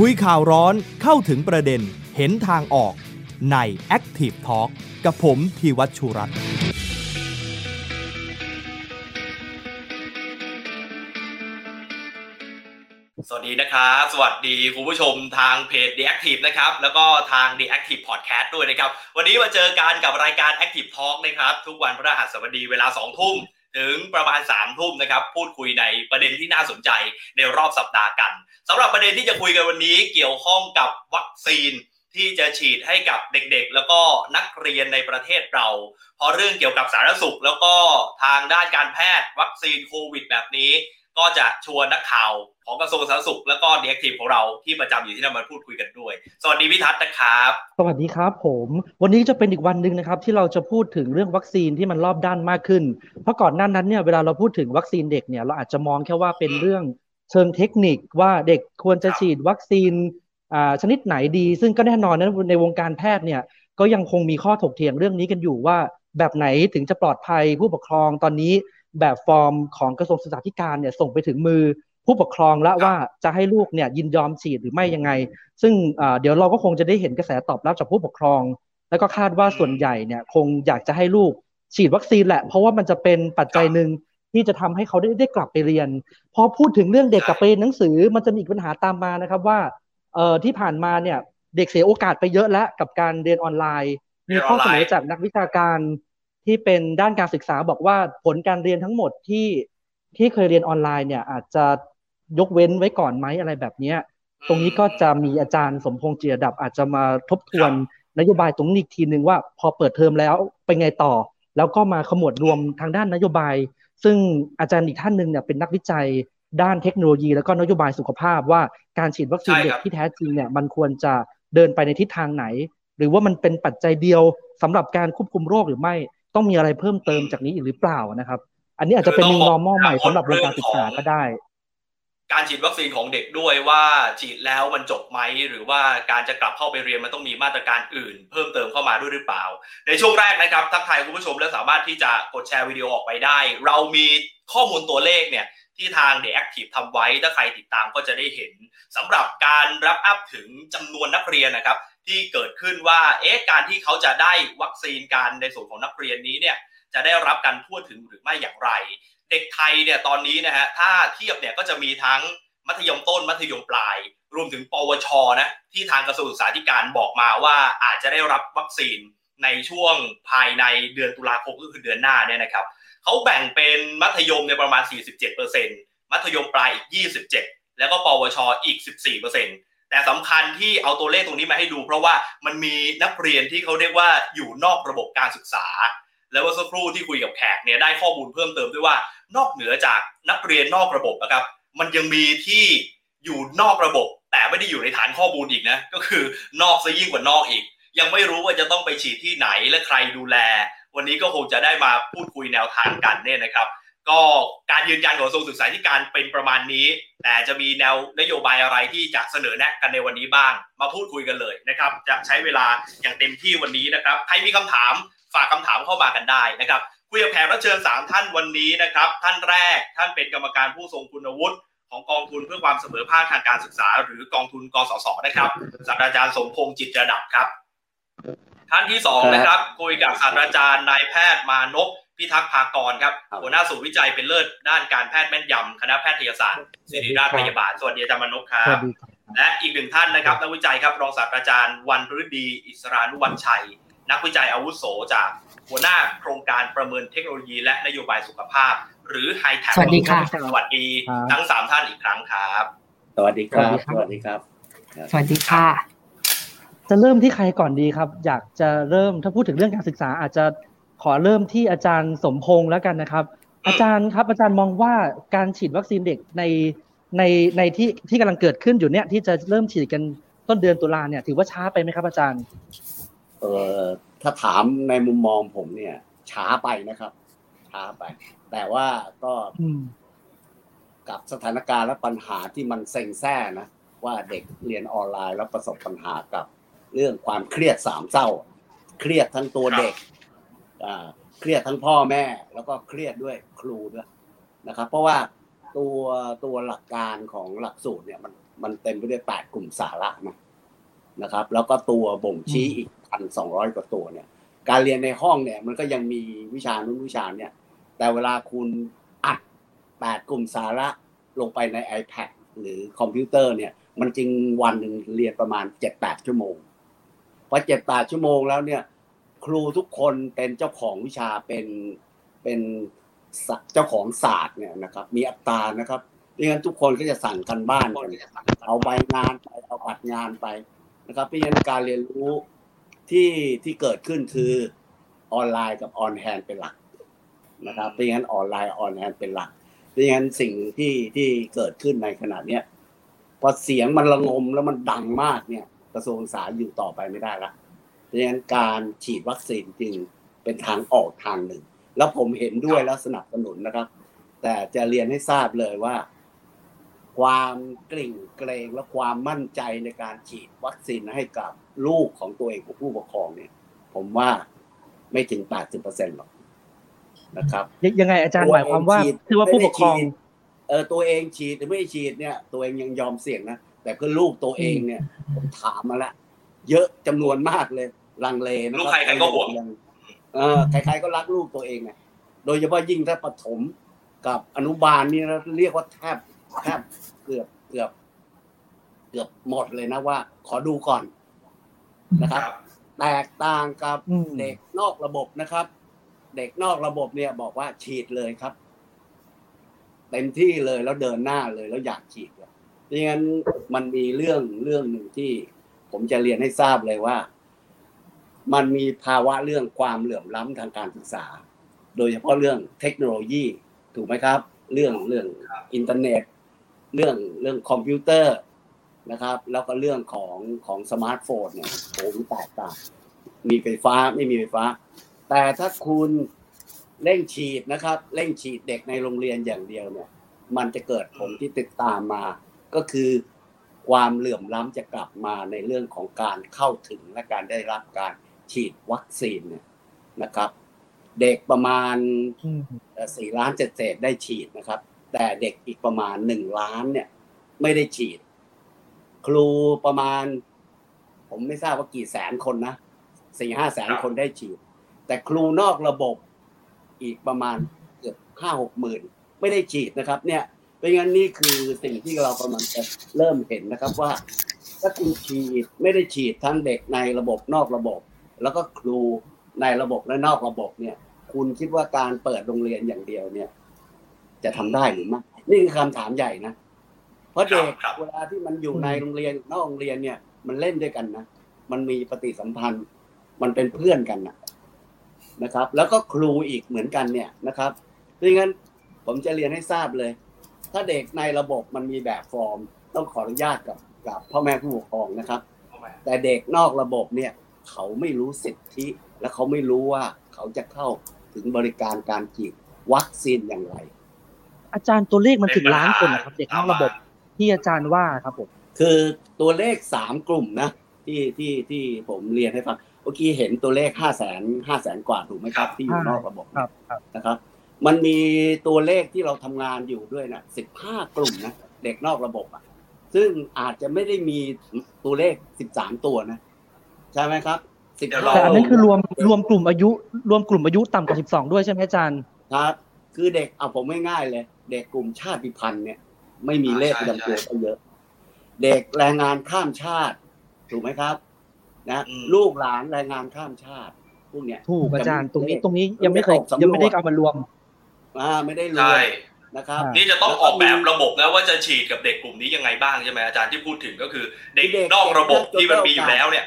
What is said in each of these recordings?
คุยข่าวร้อนเข้าถึงประเด็นเห็นทางออกใน Active Talk กับผมธีวัชชุรัตน์สวัสดีนะครับ สวัสดีคุณผู้ชมทางเพจ The Active นะครับ แล้วก็ทาง The Active Podcast ด้วยนะครับ วันนี้มาเจอกันกับรายการ Active Talk นะครับ ทุกวันพฤหัสบดีเวลา 2 ทุ่ม ถึงประมาณ3ทุ่มนะครับ พูดคุยในประเด็นที่น่าสนใจในรอบสัปดาห์กันสำหรับประเด็นที่จะคุยกันวันนี้เกี่ยวข้องกับวัคซีนที่จะฉีดให้กับเด็กๆ แล้วก็นักเรียนในประเทศเรา เพราะเรื่องเกี่ยวกับสาธารณสุข แล้วก็ทางด้านการแพทย์วัคซีนโควิดแบบนี้ ก็จะชวนนักข่าว ของกระทรวงสาธารณสุขแล้วก็ The Active ของเราที่ประจำอยู่ที่นั่นมาพูดคุยกันด้วย สวัสดีพิทัศน์นะครับ สวัสดีครับผม วันนี้จะเป็นอีกวันหนึ่งนะครับที่เราจะพูดถึงเรื่องวัคซีนที่มันรอบด้านมากขึ้น เพราะก่อนหน้านั้นเนี่ยเวลาเราพูดถึงวัคซีนเด็กเนี่ยเราอาจจะมองแค่ว่าเป็นเรื่องเชิงเทคนิคว่าเด็กควรจะฉีดวัคซีนชนิดไหนดี ซึ่งก็แน่นอนนะในวงการแพทย์เนี่ยก็ยังคงมีข้อถกเถียงเรื่องนี้กันอยู่ว่า แบบไหนถึงจะปลอดภัยผู้ปกครองตอนนี้แบบฟอร์มของกระทรวงศึกษาธิการเนี่ยส่งไปถึงมือ ผู้ปกครองแล้วว่าจะให้ลูกเนี่ยยินยอมฉีดหรือไม่ยังไง ซึ่งเดี๋ยวเราก็คงจะได้เห็นกระแสตอบรับจากผู้ปกครอง แล้วก็คาดว่าส่วนใหญ่เนี่ยคงอยากจะให้ลูกฉีดวัคซีนแหละ เพราะว่ามันจะเป็นปัจจัยหนึ่งที่จะทำให้เขาได้ได้กลับไปเรียน พอพูดถึงเรื่องเด็กกลับไปเรียนหนังสือมันจะมีอีกปัญหาตามมานะครับว่าเอ่อที่ผ่านมาเนี่ยเด็กเสียโอกาสไปเยอะแล้วกับการเรียนออนไลน์ มีข้อเสนอจากนักวิชาการที่เป็นด้านการศึกษาบอกว่าผลการเรียนทั้งหมดที่ที่เคยเรียนออนไลน์เนี่ยอาจจะ ยกเว้นไว้ก่อนไหมอะไรแบบนี้ตรงนี้ก็จะมีอาจารย์สมพงษ์เจียดับ อาจจะมาทบทวนนโยบายตรงนี้อีกทีหนึ่งว่าพอเปิดเทอมแล้วไปไงต่อ แล้วก็มาขมวดรวมทางด้านนโยบาย ซึ่งอาจารย์อีกท่านหนึ่งเนี่ยเป็นนักวิจัยด้านเทคโนโลยี แล้วก็นโยบายสุขภาพว่าการฉีดวัคซีนเด็กที่แท้จริงเนี่ยมันควรจะเดินไปในทิศทางไหน หรือว่ามันเป็นปัจจัยเดียวสำหรับการควบคุมโรคหรือไม่ต้องมีอะไรเพิ่มเติมจากนี้อีกหรือเปล่านะครับ อันนี้อาจจะเป็น new normal ใหม่สำหรับวงการศึกษาก็ได้ การฉีดวัคซีนของเด็กด้วยว่าฉีดแล้วมันจบไหม หรือว่าการจะกลับเข้าไปเรียนมันต้องมีมาตรการอื่น เพิ่มเติมเข้ามาด้วยหรือเปล่า ในช่วงแรกนะครับทักทายคุณผู้ชมและสามารถที่จะกดแชร์วิดีโอออกไปได้ เรามีข้อมูลตัวเลขเนี่ยที่ทาง The Active ทำไว้ ถ้าใครติดตามก็จะได้เห็นสำหรับการรับอัพถึงจำนวนนักเรียนนะครับ ที่เกิดขึ้นว่าเอ๊ะการที่เขาจะได้วัคซีนการในส่วนของนักเรียนนี้เนี่ยจะได้รับการทั่วถึงหรือไม่อย่างไร เด็กไทยเนี่ยตอนนี้นะฮะถ้าเทียบเนี่ยก็จะมีทั้งมัธยมต้นมัธยมปลาย รวมถึง ปวชนะที่ทางกระทรวงศึกษาธิการบอกมาว่าอาจจะได้รับวัคซีนในช่วงภายในเดือนตุลาคมก็คือเดือนหน้าเนี่ยนะครับเขาแบ่งเป็นมัธยมในประมาณ 47%มัธยมปลายอีก 27 แล้วก็ปวชอีก 14%แต่สำคัญที่เอาตัวเลขตรงนี้มาให้ดู เพราะว่ามันมีนักเรียนที่เขาเรียกว่าอยู่นอกระบบการศึกษา แล้วเมื่อสักครู่ที่คุยกับแขกเนี่ยได้ข้อมูลเพิ่มเติมด้วยว่านอกเหนือจากนักเรียนนอกระบบนะครับ มันยังมีที่อยู่นอกระบบ แต่ไม่ได้อยู่ในฐานข้อมูลอีกนะ ก็คือนอกซะยิ่งกว่านอกอีก ยังไม่รู้ว่าจะต้องไปฉีดที่ไหนและใครดูแล วันนี้ก็คงจะได้มาพูดคุยแนวทางกันเนี่ยนะครับ ก็การยืนยันของกระทรวงศึกษาธิการเป็นประมาณนี้ แต่จะมีแนวนโยบายอะไรที่จะเสนอแนะกันในวันนี้บ้าง มาพูดคุยกันเลยนะครับ จะใช้เวลาอย่างเต็มที่วันนี้นะครับ ใครมีคำถาม ฝากคำถามเข้ามากันได้นะครับคุยกับแขกรับเชิญสามท่านวันนี้นะครับ ท่านแรกท่านเป็นกรรมการผู้ทรงคุณวุฒิของกองทุนเพื่อความเสมอภาคทางการศึกษา หรือกองทุนกสศนะครับศาสตราจารย์สมพงษ์จิตระดับครับ ท่านที่สองนะครับ คุยกับศาสตราจารย์นายแพทย์มานพพิทักษ์ภากรครับหัวหน้าศูนย์วิจัยเป็นเลิศด้านการแพทย์แม่นยำคณะแพทยศาสตร์ศิริราชพยาบาลสวัสดีอาจารย์มานพครับและอีกหนึ่งท่านนะครับนักวิจัยครับรองศาสตราจารย์วันฤดี อิสรานุวัชชัย นักวิจัยอาวุโสจากหัวหน้าโครงการประเมินเทคโนโลยีและนโยบายสุขภาพ หรือไฮแท็สวัสดีค่ะสวัสดีทั้งสามท่านอีกครั้งครับ สวัสดีครับ สวัสดีครับ สวัสดีค่ะ จะเริ่มที่ใครก่อนดีครับ อยากจะเริ่มถ้าพูดถึงเรื่องการศึกษา อาจจะขอเริ่มที่อาจารย์สมพงษ์แล้วกันนะครับ อาจารย์ครับ อาจารย์มองว่าการฉีดวัคซีนเด็กในในในที่ที่กำลังเกิดขึ้นอยู่เนี่ยที่จะเริ่มฉีดกันต้นเดือนตุลาเนี่ยถือว่าช้าไปไหมครับอาจารย์ เออ ถ้าถามในมุมมองผมเนี่ย ช้าไปนะครับ ช้าไป แต่ว่าก็กับสถานการณ์และปัญหาที่มันเซ็งแซ่นะ ว่าเด็กเรียนออนไลน์แล้วประสบปัญหากับเรื่องความเครียดสามเศร้า เครียดทั้งตัวเด็กเครียดทั้งพ่อแม่ แล้วก็เครียดด้วยครูด้วยนะครับ เพราะว่าตัวตัวหลักการของหลักสูตรเนี่ยมันมันเต็มไปด้วยแปดกลุ่มสาระนะนะครับ แล้วก็ตัวบ่งชี้อีกันสองร้อยกว่าตัวเนี่ย การเรียนในห้องเนี่ยมันก็ยังมีวิชานู้นวิชาเนี่ย แต่เวลาคุณอัดแปดกลุ่มสาระลงไปใน iPad หรือคอมพิวเตอร์เนี่ย มันจริงวันหนึ่งเรียนประมาณเจ็ดแปดชั่วโมง พอเจ็ดแปดชั่วโมงแล้วเนี่ย ครูทุกคนเป็นเจ้าของวิชาเป็นเป็นเจ้าของศาสตร์เนี่ยนะครับ มีอัตตานะครับดังนั้นทุกคนก็จะสั่งการบ้านกันเอาใบงานไปเอาใบงานไปนะครับเพราะฉะนั้นการเรียนรู้ ที่ที่เกิดขึ้นคือออนไลน์กับ on-hand เป็นหลักนะครับเพราะฉะนั้นออนไลน์ on-hand เป็นหลักเพราะฉะนั้นสิ่งที่ที่เกิดขึ้นในขณะเนี้ยพอเสียงมันระงมแล้วมันดังมากเนี่ยกระทรวงศึกษาอยู่ต่อไปไม่ได้ละเพราะฉะนั้นการฉีดวัคซีนจึงเป็นทางออกทางหนึ่ง แล้วผมเห็นด้วยแล้วสนับสนุนนะครับ แต่จะเรียนให้ทราบเลยว่า ความกลิ่งเกรงและความมั่นใจในการฉีดวัคซีนให้กับลูกของตัวเองของผู้ปกครองเนี่ย ผมว่าไม่ถึง 80%หรอกนะครับ ยังไงอาจารย์หมายความว่าคือว่าผู้ปกครองเออตัวเองฉีดหรือไม่ฉีดเนี่ย ตัวเองยังยอมเสี่ยงนะแต่เพื่อลูกตัวเองเนี่ย ผมถามมาแล้วเยอะจำนวนมากเลยลังเลนะลูกใครใครก็ห่วงเออใครๆก็รักลูกตัวเองไงโดยเฉพาะยิ่งถ้าปฐมกับอนุบาลนี่เราเรียกว่าแทบแทบ เกือบเกือบ เกือบหมดเลยนะว่า ขอดูก่อนนะครับ แตกต่างกับอืมเด็กนอกระบบนะครับ เด็กนอกระบบเนี่ยบอกว่าฉีดเลยครับ เต็มที่เลยแล้วเดินหน้าเลยแล้วอยากฉีดเลยดังนั้นมันมีเรื่องเรื่องหนึ่งที่ ผมจะเรียนให้ทราบเลยว่า มันมีภาวะเรื่องความเหลื่อมล้ำทางการศึกษา โดยเฉพาะเรื่องเทคโนโลยีถูกไหมครับ เรื่องเรื่องอินเทอร์เน็ต เรื่องเรื่องคอมพิวเตอร์นะครับ แล้วก็เรื่องของของสมาร์ทโฟนเนี่ยโอ้โหแตกต่างมีไฟฟ้าไม่มีไฟฟ้า แต่ถ้าคุณเร่งฉีดนะครับเร่งฉีดเด็กในโรงเรียนอย่างเดียวเนี่ย มันจะเกิดผลที่ติดตามมา ก็คือความเหลื่อมล้ำจะกลับมาในเรื่องของการเข้าถึงและการได้รับการฉีดวัคซีนเนี่ยนะครับ เด็กประมาณอืมสี่ล้านเศษๆได้ฉีดนะครับ แต่เด็กอีกประมาณหนึ่งล้านเนี่ย ไม่ได้ฉีด ครูประมาณ ผมไม่ทราบว่ากี่แสนคนนะสี่ห้าแสนคนได้ฉีด แต่ครูนอกระบบอีกประมาณเกือบห้าหกหมื่นไม่ได้ฉีดนะครับ เนี่ยเพราะงั้นนี่คือสิ่งที่เรากำลังจะเริ่มเห็นนะครับว่า ถ้าคุณฉีดไม่ได้ฉีดทั้งเด็กในระบบนอกระบบ แล้วก็ครูในระบบและนอกระบบเนี่ย คุณคิดว่าการเปิดโรงเรียนอย่างเดียวเนี่ย จะทำได้หรือไม่นี่คือคำถามใหญ่นะเพราะเด็กครับเวลาที่มันอยู่ในโรงเรียนนอกโรงเรียนเนี่ย มันเล่นด้วยกันนะมันมีปฏิสัมพันธ์ มันเป็นเพื่อนกันนะนะครับ แล้วก็ครูอีกเหมือนกันเนี่ยนะครับดังนั้นผมจะเรียนให้ทราบเลย ถ้าเด็กในระบบมันมีแบบฟอร์ม ต้องขออนุญาตกับกับพ่อแม่ผู้ปกครองนะครับ แต่เด็กนอกระบบเนี่ย เขาไม่รู้สิทธิ และเขาไม่รู้ว่าเขาจะเข้าถึงบริการการฉีดวัคซีนอย่างไร อาจารย์ตัวเลขมันถึงล้านคนนะครับ เด็กนอกระบบที่อาจารย์ว่าครับผมคือตัวเลขสามกลุ่มนะที่ที่ที่ผมเรียนให้ฟังเมื่อกี้เห็นตัวเลขห้าแสนห้าแสนกว่าถูกไหมครับ ที่อยู่นอกระบบครับครับนะครับ มันมีตัวเลขที่เราทำงานอยู่ด้วยนะสิบห้ากลุ่มนะเด็กนอกระบบอะ ซึ่งอาจจะไม่ได้มีตัวเลขสิบสามตัวนะ ใช่ไหมครับสิบเดี๋ยวห้าเราแต่อันนั้นคือรวมรวมกลุ่มอายุ รวมกลุ่มอายุต่ำกว่า12ด้วยใช่ไหมอาจารย์ครับ คือเด็กเอาผมง่ายๆเลย เด็กกลุ่มชาติพันธุ์เนี่ย ไม่มีเลขประจำตัวก็เยอะ เด็กแรงงานข้ามชาติ ถูกไหมครับ นะอืมลูกหลานแรงงานข้ามชาติพวกเนี้ยถูกอาจารย์จะมีตรงนี้ตรงนี้ยังไม่เคยออกสำรวจยังไม่ได้เอามารวมอ่าไม่ได้รวใช่มนะครับอ่านี่จะต้องออกแบบระบบนะว่าจะฉีดกับเด็กกลุ่มนี้ยังไงบ้างใช่ไหมอาจารย์ที่พูดถึงก็คือ เด็กเด็กนอกระบบที่มันมีอยู่แล้วเนี่ย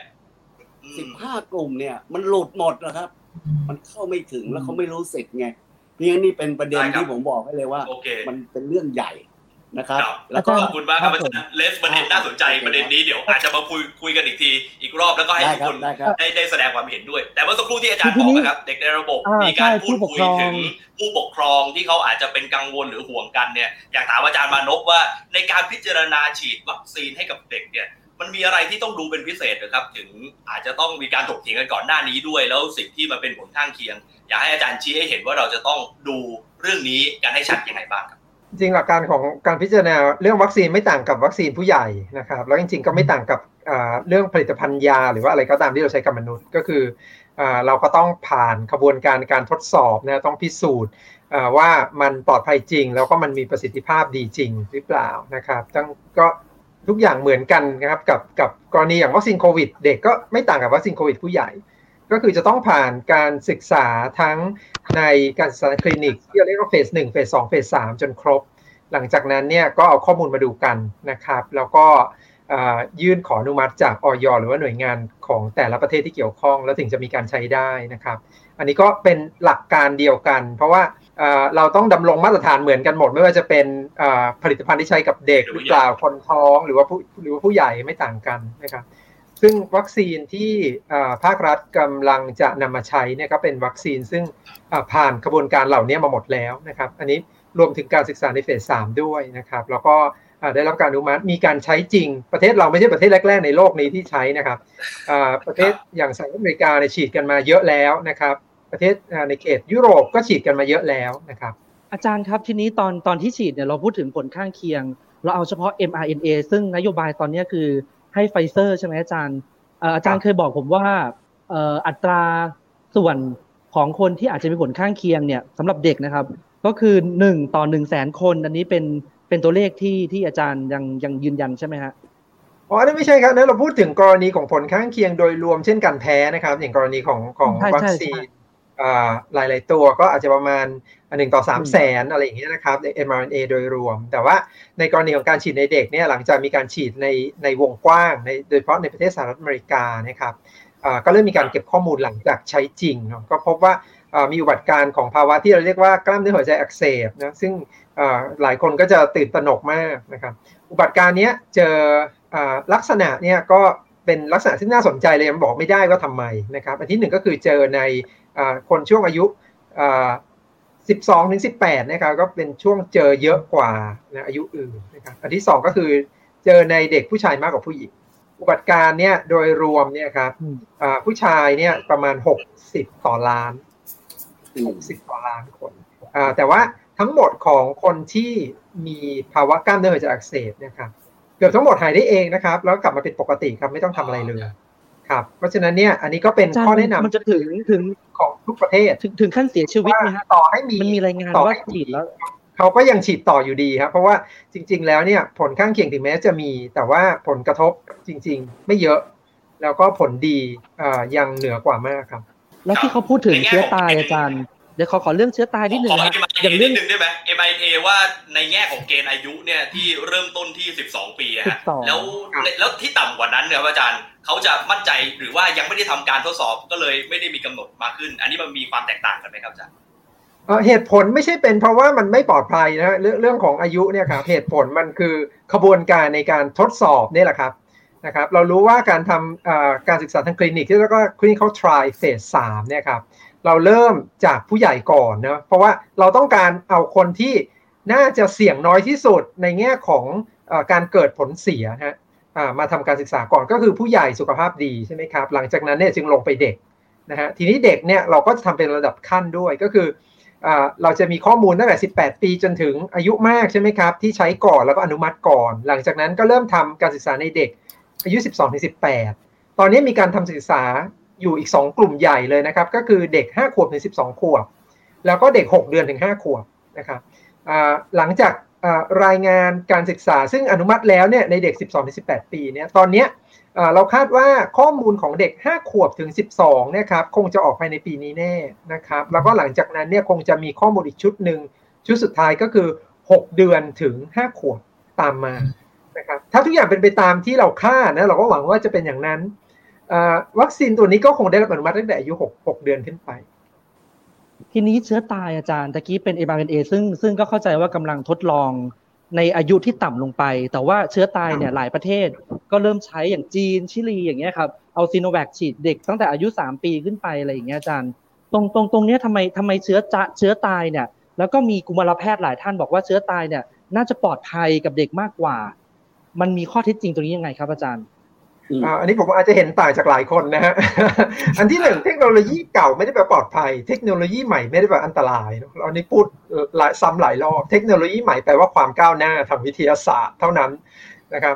อืสิบมห้ากลุ่มเนี่ย มันหลุดหมดนะครับ มันเข้าไม่ถึงแล้วเขาไม่รู้สิทธิ์ไงเพราะงั้ นนี่เป็นประเด็นที่ผมบอกให้เลยว่าโอเคมันเป็นเรื่องใหญ่นะครับครับแล้วก็ขอบคุณมากครับครัอาบผมจารย์เลสประเด็นน่าสนใจโอเคประเด็นนี้เดี๋ยวอาจจะมาคุยคุยกันอีกทีอีกรอบแล้วก็ให้ได้ทุกครัคบนได้ครับได้ได้แสดงความเห็นด้วย แต่เมื่อสักครู่ที่อาจารย์ทีบอนี้กนะครับ เด็กในระบบอ่ามีการใช่พูดผู้ปกคุยครองถึงผู้ปกครองที่เขาอาจจะเป็นกังวลหรือห่วงกันเนี่ยอยากถามอาจารย์มานพว่าในการพิจารณาฉีดวัคซีนให้กับเด็กเนี่ย มันมีอะไรที่ต้องดูเป็นพิเศษหรือครับ ถึงอาจจะต้องมีการถกเถียงกันก่อนหน้านี้ด้วย แล้วสิ่งที่มันเป็นผลข้างเคียง อยากให้อาจารย์ชี้ให้เห็นว่าเราจะต้องดูเรื่องนี้กันให้ชัดยังไงบ้างครับจริงหลักการของการพิจารณาเรื่องวัคซีนไม่ต่างกับวัคซีนผู้ใหญ่นะครับแล้วจริงๆก็ไม่ต่างกับเรื่องผลิตภัณฑ์ยา หรือว่าอะไรก็ตามที่เราใช้กับมนุษย์ก็คือเราก็ต้องผ่านกระบวนการการทดสอบนะต้องพิสูจน์ว่ามันปลอดภัยจริง แล้วก็มันมีประสิทธิภาพดีจริงหรือเปล่านะครับทั้งก็ ทุกอย่างเหมือนกันนะครับกับกับกรณีอย่างวัคซีนโควิด เด็กก็ไม่ต่างกับวัคซีนโควิดผู้ใหญ่ ก็คือจะต้องผ่านการศึกษาทั้งในการศึกษาคลินิกที่เรียกว่าเฟสหนึ่งเฟสสองเฟสสามจนครบ หลังจากนั้นเนี่ยก็เอาข้อมูลมาดูกันนะครับ แล้วก็ยื่นขออนุมัติจากออยหรือว่าหน่วยงานของแต่ละประเทศที่เกี่ยวข้อง แล้วถึงจะมีการใช้ได้นะครับ อันนี้ก็เป็นหลักการเดียวกัน เพราะว่า เราต้องดำรงมาตรฐานเหมือนกันหมด ไม่ว่าจะเป็นผลิตภัณฑ์ที่ใช้กับเด็กหรือเปล่าคนท้องหรือว่าผู้หรือว่าผู้ใหญ่ไม่ต่างกันนะครับซึ่งวัคซีนที่ภาครัฐกำลังจะนำมาใช้เนี่ยก็เป็นวัคซีนซึ่งผ่านกระบวนการเหล่านี้มาหมดแล้วนะครับอันนี้รวมถึงการศึกษาในเฟสสามด้วยนะครับแล้วก็ได้รับการอนุมัติมีการใช้จริง ประเทศเราไม่ใช่ประเทศแรก ๆ ในโลกนี้ที่ใช้นะครับประเทศอย่างสหรัฐอเมริกาในฉีดกันมาเยอะแล้วนะครับ ประเทศในเขตยุโรปก็ฉีดกันมาเยอะแล้วนะครับ อาจารย์ครับทีนี้ตอนตอนที่ฉีดเนี่ยเราพูดถึงผลข้างเคียง เราเอาเฉพาะ mRNA ซึ่งนโยบายตอนนี้คือให้ไฟเซอร์ใช่ไหมอาจารย์อาจารย์เคยบอกผมว่าอัตราส่วนของคนที่อาจจะมีผลข้างเคียงเนี่ยสำหรับเด็กนะครับ ก็คือหนึ่งต่อหนึ่งแสนคน อันนี้เป็นเป็นตัวเลขที่ที่อาจารย์ยังยังยืนยันใช่ไหมฮะอ๋อนั่นไม่ใช่ครับนั่นเราพูดถึงกรณีของผลข้างเคียงโดยรวมเช่นการแพ้นะครับ อย่างกรณีของของวัคซีน หลาย ๆ ตัวก็อาจจะประมาณหนึ่งต่อสามแสนอะไรอย่างเงี้ยนะครับใน mRNA โดยรวม แต่ว่าในกรณีของการฉีดในเด็กเนี่ยหลังจากมีการฉีดในในวงกว้างในโดยเฉพาะในประเทศสหรัฐอเมริกานะครับก็เริ่มมีการเก็บข้อมูลหลังจากใช้จริงก็พบว่ามีอุบัติการของภาวะที่เราเรียกว่ากล้ามเนื้อหัวใจอักเสบนะซึ่งหลายคนก็จะตื่นตระหนกมากนะครับอุบัติการนี้เจอลักษณะเนี่ยก็เป็นลักษณะที่น่าสนใจเลยยังบอกไม่ได้ว่าทำไมนะครับอันที่หนึ่งก็คือเจอใน คนช่วงอายุ 12ถึง18นะครับก็เป็นช่วงเจอเยอะกว่านะอายุอื่นนะครับอันที่สองก็คือเจอในเด็กผู้ชายมากกว่าผู้หญิงอุบัติการเนี่ยโดยรวมเนี่ยครับผู้ชายเนี่ยประมาณ 60 ต่อล้าน 60 ต่อล้านคนแต่ว่าทั้งหมดของคนที่มีภาวะกล้ามเนื้อหัวใจอักเสบนะครับเกือบทั้งหมดหายได้เองนะครับ แล้วกลับมาเป็นปกติครับไม่ต้องทำอะไรเลย ครับ เพราะฉะนั้นเนี่ยอันนี้ก็เป็นข้อแนะนำมันจะถึงถึงของทุกประเทศ ถึงถึงขั้นเสียชีวิตไหมฮะต่อให้มีมันมีรายงานว่าฉีดแล้วเขาก็ยังฉีดต่ออยู่ดีครับเพราะว่าจริง ๆ แล้วเนี่ยผลข้างเคียงถึงแม้จะมี แต่ว่าผลกระทบจริง ๆ ไม่เยอะ แล้วก็ผลดียังเหนือกว่ามากครับ แล้วที่เขาพูดถึงเชื้อตายอาจารย์ ดี๋ยวขอขอเรื่องเชื้อตายนิดหนึ่งนะอย่างเรื่องนึงได้ไหม MIA ว่าในแง่ของเกณฑ์อายุเนี่ยที่เริ่มต้นที่ 12 ปีอะฮะแล้วแล้วที่ต่ำกว่านั้นเนี่ยอาจารย์เขาจะมั่นใจหรือว่ายังไม่ได้ทำการทดสอบก็เลยไม่ได้มีกำหนดมาขึ้น อันนี้มันมีความแตกต่างกันไหมครับอาจารย์เหตุผลไม่ใช่เป็นเพราะว่ามันไม่ปลอดภัยนะเรื่องเรื่องของอายุเนี่ยครับเหตุผลมันคือขบวนการในการทดสอบนี่แหละครับนะครับเรารู้ว่าการทำการศึกษาทางคลินิกที่เรียกว่า clinical trial phase 3เนี่ยครับ เราเริ่มจากผู้ใหญ่ก่อนนะเพราะว่าเราต้องการเอาคนที่น่าจะเสี่ยงน้อยที่สุดในแง่ของอการเกิดผลเสียฮะมาทำการศึกษาก่อนก็คือผู้ใหญ่สุขภาพดีใช่ไหมครับ หลังจากนั้นเนี่ยจึงลงไปเด็กนะฮะทีนี้เด็กเนี่ยเราก็จะทำเป็นระดับขั้นด้วยก็คือเราจะมีข้อมูลตั้งแต่ 18 ปีจนถึงอายุมากใช่ไหมครับ ที่ใช้ก่อนแล้วก็อนุมัติก่อน หลังจากนั้นก็เริ่มทำการศึกษาในเด็กอายุ 12-18 ตอนนี้มีการทำศึกษา อยู่อีก 2 กลุ่มใหญ่เลยนะครับ ก็คือเด็ก 5 ขวบถึง 12 ขวบ แล้วก็เด็ก 6 เดือนถึง 5 ขวบนะครับหลังจากรายงานการศึกษาซึ่งอนุมัติแล้วเนี่ยในเด็ก 12-18 ปีเนี่ยตอนนี้เราคาดว่าข้อมูลของเด็ก 5 ขวบถึง 12เนี่ยครับคงจะออกภายในปีนี้แน่นะครับ แล้วก็หลังจากนั้นเนี่ยคงจะมีข้อมูลอีกชุดหนึ่งชุดสุดท้ายก็คือ 6 เดือนถึง 5 ขวบตามมานะครับถ้าทุกอย่างเป็นไปตามที่เราคาดนะเราก็หวังว่าจะเป็นอย่างนั้น วัคซีนตัวนี้ก็คงได้รับอนุมัติตั้งแต่อายุ6 6เดือนขึ้นไป ทีนี้เชื้อตายอาจารย์ตะกี้เป็น mRNA ซึ่งซึ่งก็เข้าใจว่ากำลังทดลองในอายุที่ต่ำลงไป แต่ว่าเชื้อตายเนี่ยหลายประเทศ ก็เริ่มใช้อย่างจีนชิลีอย่างเงี้ยครับเอาซีโนแวคฉีดเด็กตั้งแต่อายุ 3 ปีขึ้นไปอะไรอย่างเงี้ยอาจารย์ ตรงตรงตรงเนี้ยทำไมทำไมเชื้อจะเชื้อตายเนี่ย แล้วก็มีกุมารแพทย์หลายท่านบอกว่าเชื้อตายเนี่ย น่าจะปลอดภัยกับเด็กมากกว่า มันมีข้อเท็จจริงตรงนี้ยังไงครับอาจารย์ อันนี้ผมอาจจะเห็นต่างจากหลายคนนะฮะ อันที่หนึ่งเทคโนโลยีเก่าไม่ได้แปลปลอดภัย เทคโนโลยีใหม่ไม่ได้แปลอันตรายอันนี้พูดหลายซ้ำหลายรอบเทคโนโลยีใหม่แปลว่าความก้าวหน้าทางวิทยาศาสตร์เท่านั้นนะครับ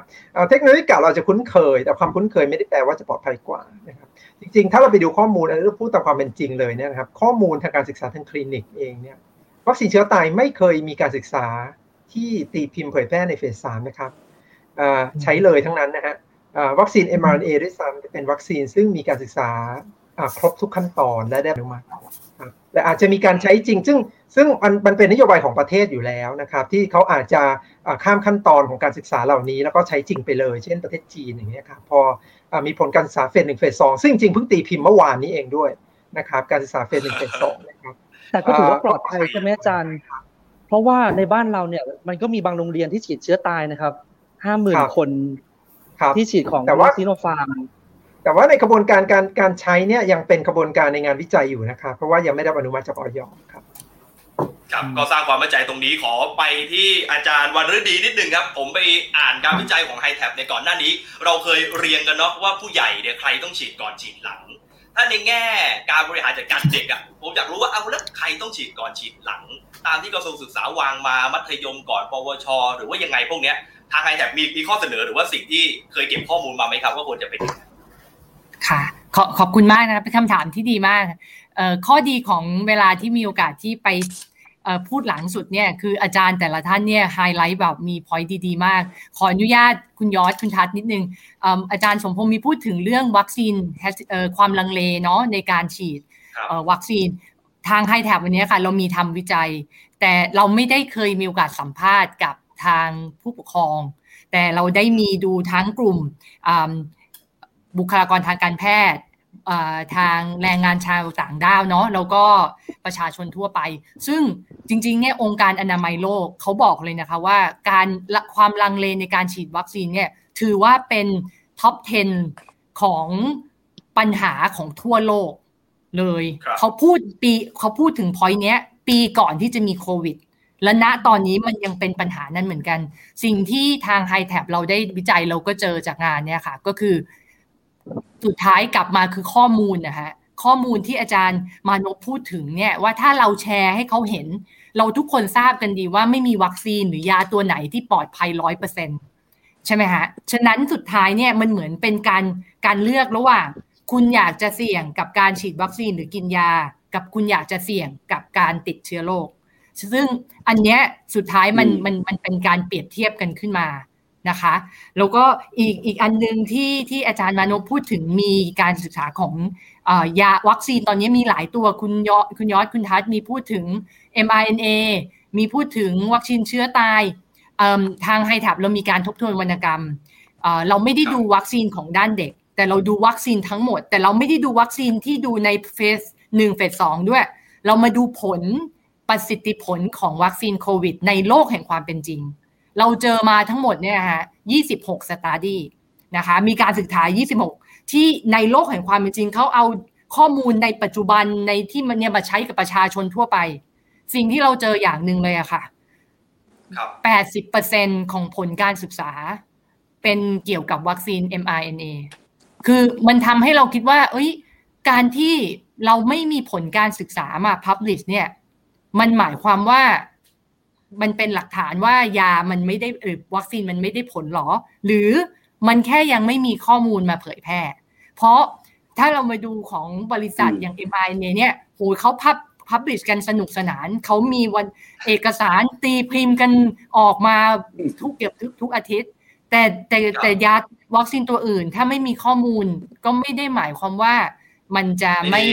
เทคโนโลยีเก่าเราจะคุ้นเคย แต่ความคุ้นเคยไม่ได้แปลว่าจะปลอดภัยกว่านะครับจริง ๆ ถ้าเราไปดูข้อมูลอันนี้พูดตามความเป็นจริงเลยเนี่ยนะครับ ข้อมูลทางการศึกษาทางคลินิกเองเนี่ยวัคซีนเชื้อตายไม่เคยมีการศึกษาที่ตีพิมพ์เผยแพร่ในเฟสสามนะครับใช้เลยทั้งนั้นนะฮะ วัคซีน mRNA ด้วยซ้ำเป็นวัคซีนซึ่งมีการศึกษาครบทุกขั้นตอนและได้อนุมัติแต่อาจจะมีการใช้จริง ซึ่งซึ่งมันมันเป็นนโยบายของประเทศอยู่แล้วนะครับ ที่เขาอาจจะข้ามขั้นตอนของการศึกษาเหล่านี้ แล้วก็ใช้จริงไปเลย เช่นประเทศจีนอย่างเงี้ยครับพอมีผลการศึกษาเฟสหนึ่งเฟสสองซึ่งจริงเพิ่งตีพิมพ์เมื่อวานนี้เองด้วยนะครับ การศึกษาเฟสหนึ่งเฟสสองนะครับแต่ก็ถือว่าปลอดภัยใช่ไหมอาจารย์ เพราะว่าในบ้านเราเนี่ยมันก็มีบางโรงเรียนที่ฉีดเชื้อตายนะครับห้าหมื่นคน ที่ฉีดของแต่ว่าซีโนฟาร์มแต่ว่าในกระบวนการการการใช้เนี่ยยังเป็นกระบวนการในงานวิจัยอยู่นะครับเพราะว่ายังไม่ได้อนุมัติจากออยครับครับก็สร้างความมั่นใจตรงนี้ขอไปที่อาจารย์วันฤดีนิดนึงครับ ผมไปอ่านการวิจัยของไฮแท็บในก่อนหน้านี้ เราเคยเรียนกันเนาะว่าผู้ใหญ่เนี่ยใครต้องฉีดก่อนฉีดหลัง ถ้าในแง่การบริหารจัดการเด็กอะผมอยากรู้ว่าเอาแล้วใครต้องฉีดก่อนฉีดหลัง ตามที่กระทรวงศึกษาวางมามัธยมก่อน ปวช หรือว่ายังไงพวกเนี้ยทาง HITAP มีมีข้อเสนอหรือว่าสิ่งที่เคยเก็บข้อมูลมาไหมครับว่าควรจะเป็นค่ะขอขอบคุณมากนะครับเป็นคำถามที่ดีมากข้อดีของเวลาที่มีโอกาสที่ไป พูดหลังสุดเนี่ยคืออาจารย์แต่ละท่านเนี่ยไฮไลท์แบบมี point ดีๆ มาก ขออนุญาตคุณยอดคุณทัศนิดนึงอาจารย์สมพงศ์มีพูดถึงเรื่องวัคซีนความลังเลเนาะในการฉีดวัคซีนทาง HITAP วันนี้ค่ะ เรามีทำวิจัย แต่เราไม่ได้เคยมีโอกาสสัมภาษณ์กับทางผู้ปกครอง แต่เราได้มีดูทั้งกลุ่มบุคลากรทางการแพทย์ ทางแรงงานชาวต่างด้าวเนาะแล้วก็ประชาชนทั่วไป ซึ่งจริงๆเนี่ยองค์การอนามัยโลกเขาบอกเลยนะคะว่าการความลังเลในการฉีดวัคซีนเนี่ยถือว่าเป็นท็อป 10 ของปัญหาของทั่วโลกเลย เขาพูดปีเขาพูดถึงพอยต์เนี้ย ปีก่อนที่จะมีโควิด และณตอนนี้มันยังเป็นปัญหานั้นเหมือนกัน สิ่งที่ทางไฮแท็บเราได้วิจัยเราก็เจอจากงานเนี่ยค่ะ ก็คือ สุดท้ายกลับมาคือข้อมูลนะฮะข้อมูลที่อาจารย์มานพพูดถึงเนี่ยว่าถ้าเราแชร์ให้เขาเห็น เราทุกคนทราบกันดีว่าไม่มีวัคซีนหรือยาตัวไหนที่ปลอดภัยร้อยเปอร์เซ็นใช่ไหมฮะฉะนั้นสุดท้ายเนี่ยมันเหมือนเป็นการการเลือกระหว่างคุณอยากจะเสี่ยงกับการฉีดวัคซีนหรือกินยา กับคุณอยากจะเสี่ยงกับการติดเชื้อโรคซึ่งอันเนี้ยสุดท้ายมันมันมันเป็นการเปรียบเทียบกันขึ้นมา นะคะ แล้วก็อีกอีกอันนึงที่ที่อาจารย์มานพพูดถึงมีการศึกษาของยาวัคซีนตอนนี้มีหลายตัวคุณยอดคุณยอดคุณทัศมีพูดถึง mRNA มีพูดถึงวัคซีนเชื้อตายทาง HITAP เรามีการทบทวนวรรณกรรม เราไม่ได้ดูวัคซีนของด้านเด็ก แต่เราดูวัคซีนทั้งหมด แต่เราไม่ได้ดูวัคซีนที่ดูใน phase หนึ่ง phase สองด้วย เรามาดูผลประสิทธิผลของวัคซีนโควิด ในโลกแห่งความเป็นจริง เราเจอมาทั้งหมดเนี่ยฮะ26 study นะคะ มีการศึกษา 26 ที่ในโลกแห่งความเป็นจริงเขาเอาข้อมูลในปัจจุบันในที่มันเนี่ยมาใช้กับประชาชนทั่วไป สิ่งที่เราเจออย่างหนึ่งเลยอะค่ะ80%ของผลการศึกษา เป็นเกี่ยวกับวัคซีน mRNA คือมันทำให้เราคิดว่า เอ้ย การที่เราไม่มีผลการศึกษามา publish เนี่ย มันหมายความว่า มันเป็นหลักฐานว่ายามันไม่ได้หรือวัคซีนมันไม่ได้ผลหรอ หรือมันแค่ยังไม่มีข้อมูลมาเผยแพร่ เพราะถ้าเรามาดูของบริษัทอย่าง m อ n เนี่ยโหเขาพับพับลิชกันสนุกสนาน เขามีวันเอกสารตีพิมพ์กันออกมาทุกเกือบทุกทุกอาทิตย์ แต่แต่แต่ยาวัคซีนตัวอื่น ถ้าไม่มีข้อมูลก็ไม่ได้หมายความว่ามันจะไม่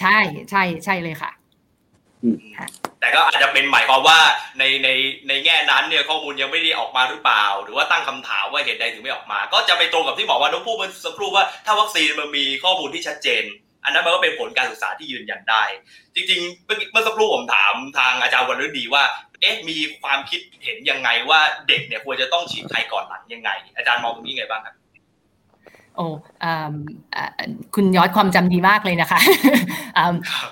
ใช่ใช่ใช่เลยค่ะ แต่ก็อาจจะเป็นหมายความว่าในในในแง่นั้นเนี่ยข้อมูลยังไม่ได้ออกมาหรือเปล่า หรือว่าตั้งคำถามว่าเหตุใดถึงไม่ออกมา ก็จะไปตรงกับที่บอกว่าน้องพูดเมื่อสักครู่ว่าถ้าวัคซีนมันมีข้อมูลที่ชัดเจน อันนั้นมันก็เป็นผลการศึกษาที่ยืนยันได้ จริงๆ เมื่อสักครู่ผมถามทางอาจารย์วันฤดีว่าเอ๊ะมีความคิดเห็นยังไงว่าเด็กเนี่ยควรจะต้องฉีดใครก่อนหลังยังไง อาจารย์มองตรงนี้ไงบ้างครับ โอ้คุณยอดความจำดีมากเลยนะคะ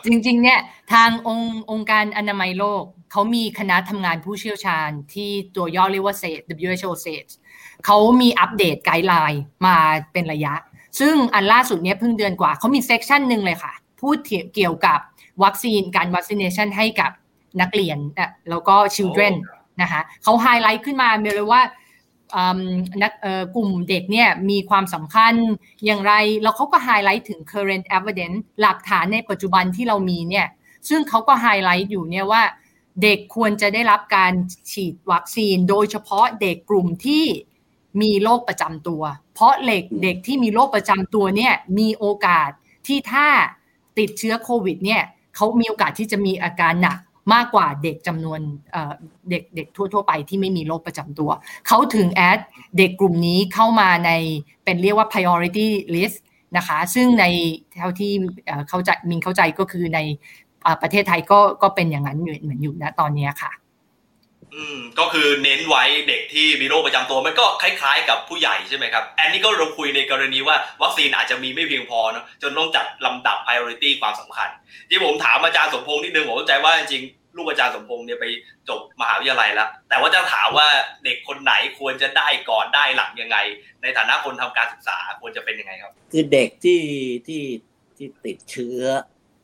จริงๆ เนี่ยทางองค์องค์การอนามัยโลก เขามีคณะทำงานผู้เชี่ยวชาญที่ตัวย่อเรียกว่า SAGE WHO SAGE เขามีอัปเดตไกด์ไลน์มาเป็นระยะ ซึ่งอันล่าสุดเนี้ยเพิ่งเดือนกว่า เขามี section หนึ่งเลยค่ะ พูดเกี่ยวกับวัคซีนการ vaccination ให้กับนักเรียนแล้วก็ children นะคะเขาไฮไลท์ขึ้นมาเลยว่า นักกลุ่มเด็กเนี่ยมีความสำคัญอย่างไร แล้วเขาก็ไฮไลท์ถึง current evidence หลักฐานในปัจจุบันที่เรามีเนี่ยซึ่งเขาก็ไฮไลท์อยู่เนี่ยว่าเด็กควรจะได้รับการฉีดวัคซีน โดยเฉพาะเด็กกลุ่มที่มีโรคประจำตัว เพราะเด็กเด็กที่มีโรคประจำตัวเนี่ยมีโอกาสที่ถ้าติดเชื้อโควิดเนี่ยเขามีโอกาสที่จะมีอาการหนัก มากกว่าเด็กจำนวนเด็กเด็กทั่ว ๆ ไปที่ไม่มีโรคประจำตัว เขาถึงแอดเด็กกลุ่มนี้เข้ามาในเป็นเรียกว่า priority list นะคะ ซึ่งในเท่าที่เขาจะมินเข้าใจก็คือในประเทศไทยก็ก็เป็นอย่างนั้นเหมือนอยู่นะตอนนี้ค่ะ อืมก็คือเน้นไว้เด็กที่มีโรคประจำตัวมันก็คล้ายๆ กับผู้ใหญ่ใช่ไหมครับแอนนี่ก็เราคุยในกรณีว่าวัคซีนอาจจะมีไม่เพียงพอเนาะจนต้องจัดลำดับ priority ความสำคัญ ที่ผมถามอาจารย์สมพงษ์นิดนึงผมเข้าใจว่าจริงๆลูกอาจารย์สมพงษ์เนี่ยไปจบมหาวิทยาลัยแล้ว แต่ว่าจะถามว่าเด็กคนไหนควรจะได้ก่อนได้หลังยังไง ในฐานะคนทำการศึกษาควรจะเป็นยังไงครับ คือเด็กที่ที่ที่ติดเชื้อ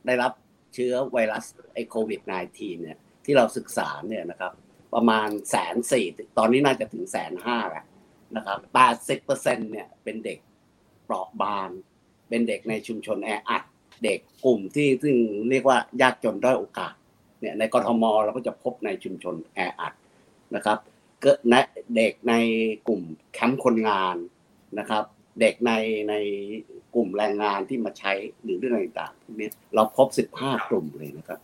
ได้รับเชื้อไวรัสไอโควิด -19 เนี่ยที่เราศึกษาเนี่ยนะครับ ประมาณแสนสี่ตอนนี้น่าจะถึงแสนห้าแล้วนะครับแปดสิบเปอร์เซ็นเนี่ยเป็นเด็กเปราะบาง เป็นเด็กในชุมชนแออัด เด็กกลุ่มที่ซึ่งเรียกว่ายากจนด้อยโอกาสเนี่ยในกรทมเราก็จะพบในชุมชนแออัดนะครับเกิดเด็กในกลุ่มแคมป์คนงานนะครับ เด็กในในกลุ่มแรงงานที่มาใช้หรือเรื่องต่างๆพวกนี้เราพบสิบห้ากลุ่มเลยนะครับ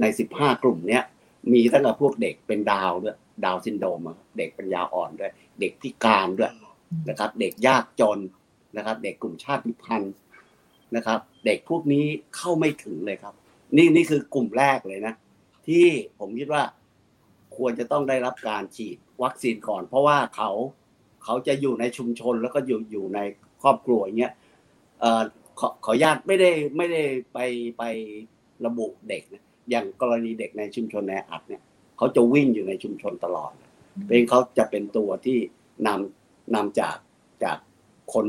ในสิบห้ากลุ่มเนี้ย มีตั้งแต่พวกเด็กเป็นดาวด้วยดาวซินโดมเด็กปัญญาอ่อนด้วย เด็กพิการด้วยนะครับ เด็กยากจนนะครับ เด็กกลุ่มชาติพันธุ์นะครับ เด็กพวกนี้เข้าไม่ถึงเลยครับ นี่นี่คือกลุ่มแรกเลยนะ ที่ผมคิดว่าควรจะต้องได้รับการฉีดวัคซีนก่อน เพราะว่าเขาเขาจะอยู่ในชุมชนแล้วก็อยู่อยู่ในครอบครัวอย่างเงี้ยเอ่อขอขออนุญาตไม่ได้ไม่ได้ไปไประบุเด็กนะ อย่างกรณีเด็กในชุมชนแออัดเนี่ยเขาจะวิ่งอยู่ในชุมชนตลอด เป็นเขาจะเป็นตัวที่นำนำจากจากคน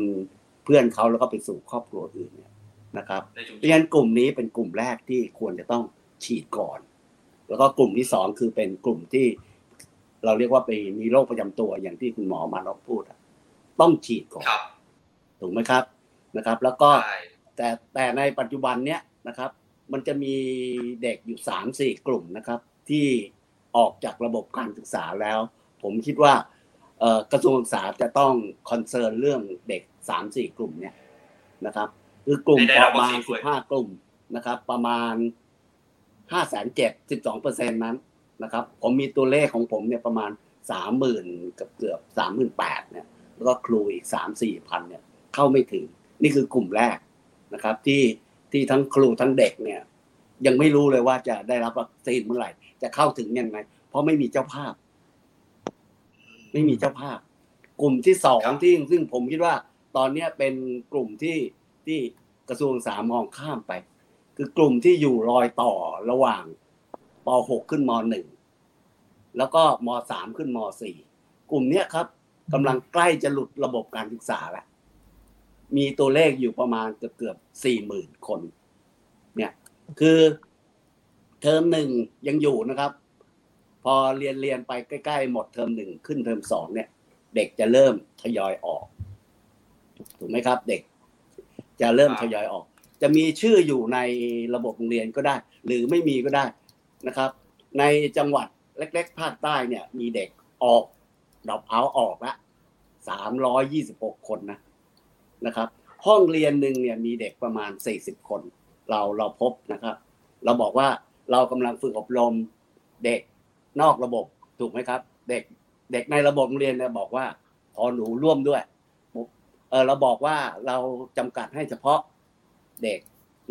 เพื่อนเขาแล้วก็ไปสู่ครอบครัวอื่นเนี่ยนะครับเพราะฉะนั้นกลุ่มนี้เป็นกลุ่มแรกที่ควรจะต้องฉีดก่อน แล้วก็กลุ่มที่สองคือเป็นกลุ่มที่ เราเรียกว่าไปมีโรคประจำตัวอย่างที่คุณหมอมาเราพูดต้องฉีดก่อนถูกไหมครับนะครับ แล้วก็แต่แต่ในปัจจุบันเนี้ยนะครับ มันจะมีเด็กอยู่สามสี่กลุ่มนะครับ ที่ออกจากระบบการศึกษาแล้ว ผมคิดว่ากระทรวงศึกษาจะต้องคอนเซิร์นเรื่องเด็กสามสี่กลุ่มเนี่ยนะครับ คือกลุ่มประมาณสิบห้ากลุ่มนะครับ ประมาณห้าแสนเจ็ดสิบสองเปอร์เซ็นต์นั้นนะครับ ผมมีตัวเลขของผมเนี่ยประมาณสามหมื่นกับเกือบสามหมื่นแปดเนี่ยแล้วก็ครูอีกสามสี่พันเนี่ยเข้าไม่ถึง นี่คือกลุ่มแรกนะครับที่ ที่ทั้งครูทั้งเด็กเนี่ย ยังไม่รู้เลยว่าจะได้รับวัคซีนเมื่อไหร่ จะเข้าถึงยังไง เพราะไม่มีเจ้าภาพ ไม่มีเจ้าภาพ กลุ่มที่สองที่ซึ่งผมคิดว่า ตอนนี้เป็นกลุ่มที่ที่กระทรวงสามองข้ามไป คือกลุ่มที่อยู่รอยต่อระหว่างป .6 ขึ้นม .1 แล้วก็ม .3 ขึ้นม .4 กลุ่มนี้ครับกำลังใกล้จะหลุดระบบการศึกษาแล้ว มีตัวเลขอยู่ประมาณเกือบเกือบสี่หมื่นคน เนี่ยคือเทอมหนึ่งยังอยู่นะครับ พอเรียนเรียนไปใกล้ๆหมดเทอมหนึ่งขึ้นเทอมสองเนี่ย เด็กจะเริ่มทยอยออก ถูกไหมครับ เด็ก จะเริ่มทยอยออก จะมีชื่ออยู่ในระบบโรงเรียนก็ได้ หรือไม่มีก็ได้นะครับ ในจังหวัดเล็ก ๆ ภาคใต้เนี่ย มีเด็กออกดอกเอาออกละสามร้อยยี่สิบหกคนนะ นะครับ ห้องเรียนหนึ่งเนี่ยมีเด็กประมาณ 40 คน เราเราพบนะครับ เราบอกว่าเรากำลังฝึกอบรมเด็กนอกระบบถูกไหมครับ เด็กเด็กในระบบเรียนเนี่ยบอกว่าขอหนูร่วมด้วยเออเราบอกว่าเราจำกัดให้เฉพาะเด็ก